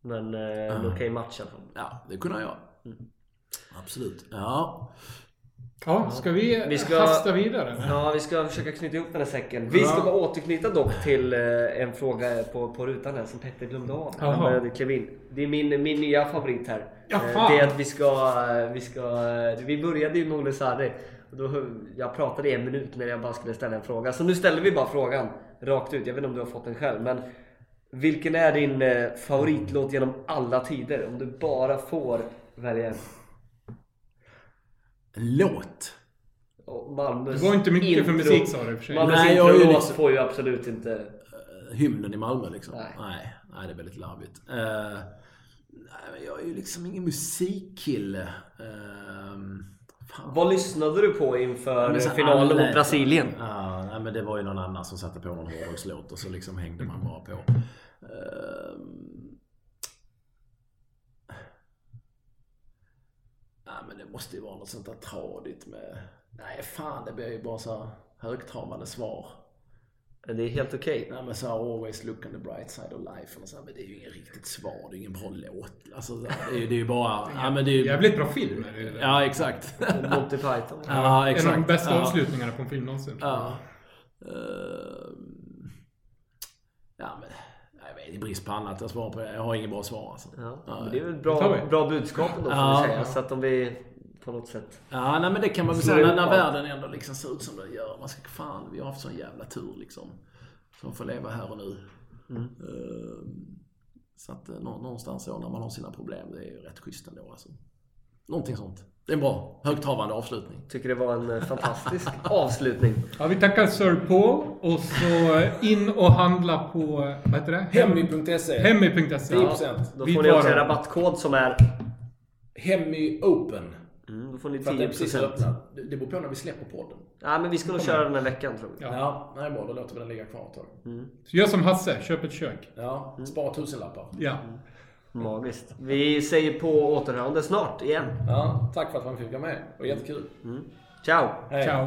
Men eh, en okej match i alla fall. Ja, det kunde han göra. Absolut. Ja. Ja, ska vi, Vi ska- hasta vidare? Ja, vi ska försöka knyta ihop den här säcken. Vi ska bara återknyta dock till eh, en fråga på, på rutan här som Petter glömde av. när Han Jaha. började klev in. Det är min, min nya favorit här. Ja, Eh, det är att vi ska... eh, Vi, ska, vi började ju med Olle Sarri. Då, jag pratade i en minut när jag bara skulle ställa en fråga. Så nu ställer vi bara frågan rakt ut. Jag vet inte om du har fått den själv. Men vilken är din favoritlåt genom alla tider? Om du bara får välja en. En låt. Malmös Det var inte mycket för intro- musik, sa du i och för sig. Malmös Nej, jag är ju introlåt liksom- får ju absolut inte... Hymnen i Malmö liksom. Nej. Nej, nej det är väldigt larvigt. Eh, nej, men jag är ju liksom ingen musikkille. Uh, fan. Vad lyssnade du på inför finalen mot Brasilien? Ja, nej, men det var ju någon annan som satte på någon hårdrockslåt och så liksom hängde man bara på. Ehm. Ja, men det måste ju vara något sånt där tradigt med... Nej, fan det blir ju bara så här högtravande svar. Det är helt okej. Nej men så här, always look on the bright side of life. Och så här, men det är ju ingen riktigt svar, det är ingen bra låt. Alltså, det är ju det är ju bara... Ja, men det är ju, Jävligt bra film är det. ja exakt. Monty Python. ja, En exakt. av de bästa ja. avslutningarna på en film någonsin. Ja. Ehm. ja men... Vet, i brist på annat jag svarar på det. Jag har ingen bra svar alltså. Ja, det är väl bra, bra budskap ändå får Ja. säga. Så att om vi på något sätt... Ja, nej men det kan man väl säga när, när världen ändå liksom ser ut som den gör. Man ska, fan, vi har haft sån jävla tur liksom. Som får leva här och nu. Mm. Ehm, så att eh, nå- någonstans så när man har sina problem, det är ju rätt schysst ändå alltså. Någonting sånt. Det är en bra, högtravande avslutning. Tycker det var en eh, fantastisk avslutning. Ja, vi tackar Sir Paul och så in och handla på, vad heter det? Hemmy.se. Hemmy.se. 10%. Då Vi får ni också en rabattkod som är... Hemmy Open. Mm, då får ni För att det är precis 10%. Det beror på när vi släpper podden. Ja, men vi ska nog köra den här veckan tror jag. Ja. Ja, nej bra. Då låter vi den ligga kvar ett tag. Så gör som Hasse, köp ett kök. Ja, spara tusenlappar. Ja. Magiskt. Vi säger på återhörande snart igen. Ja, tack för att man fick vara med. Det var jättekul. Ciao! Hej. Ciao.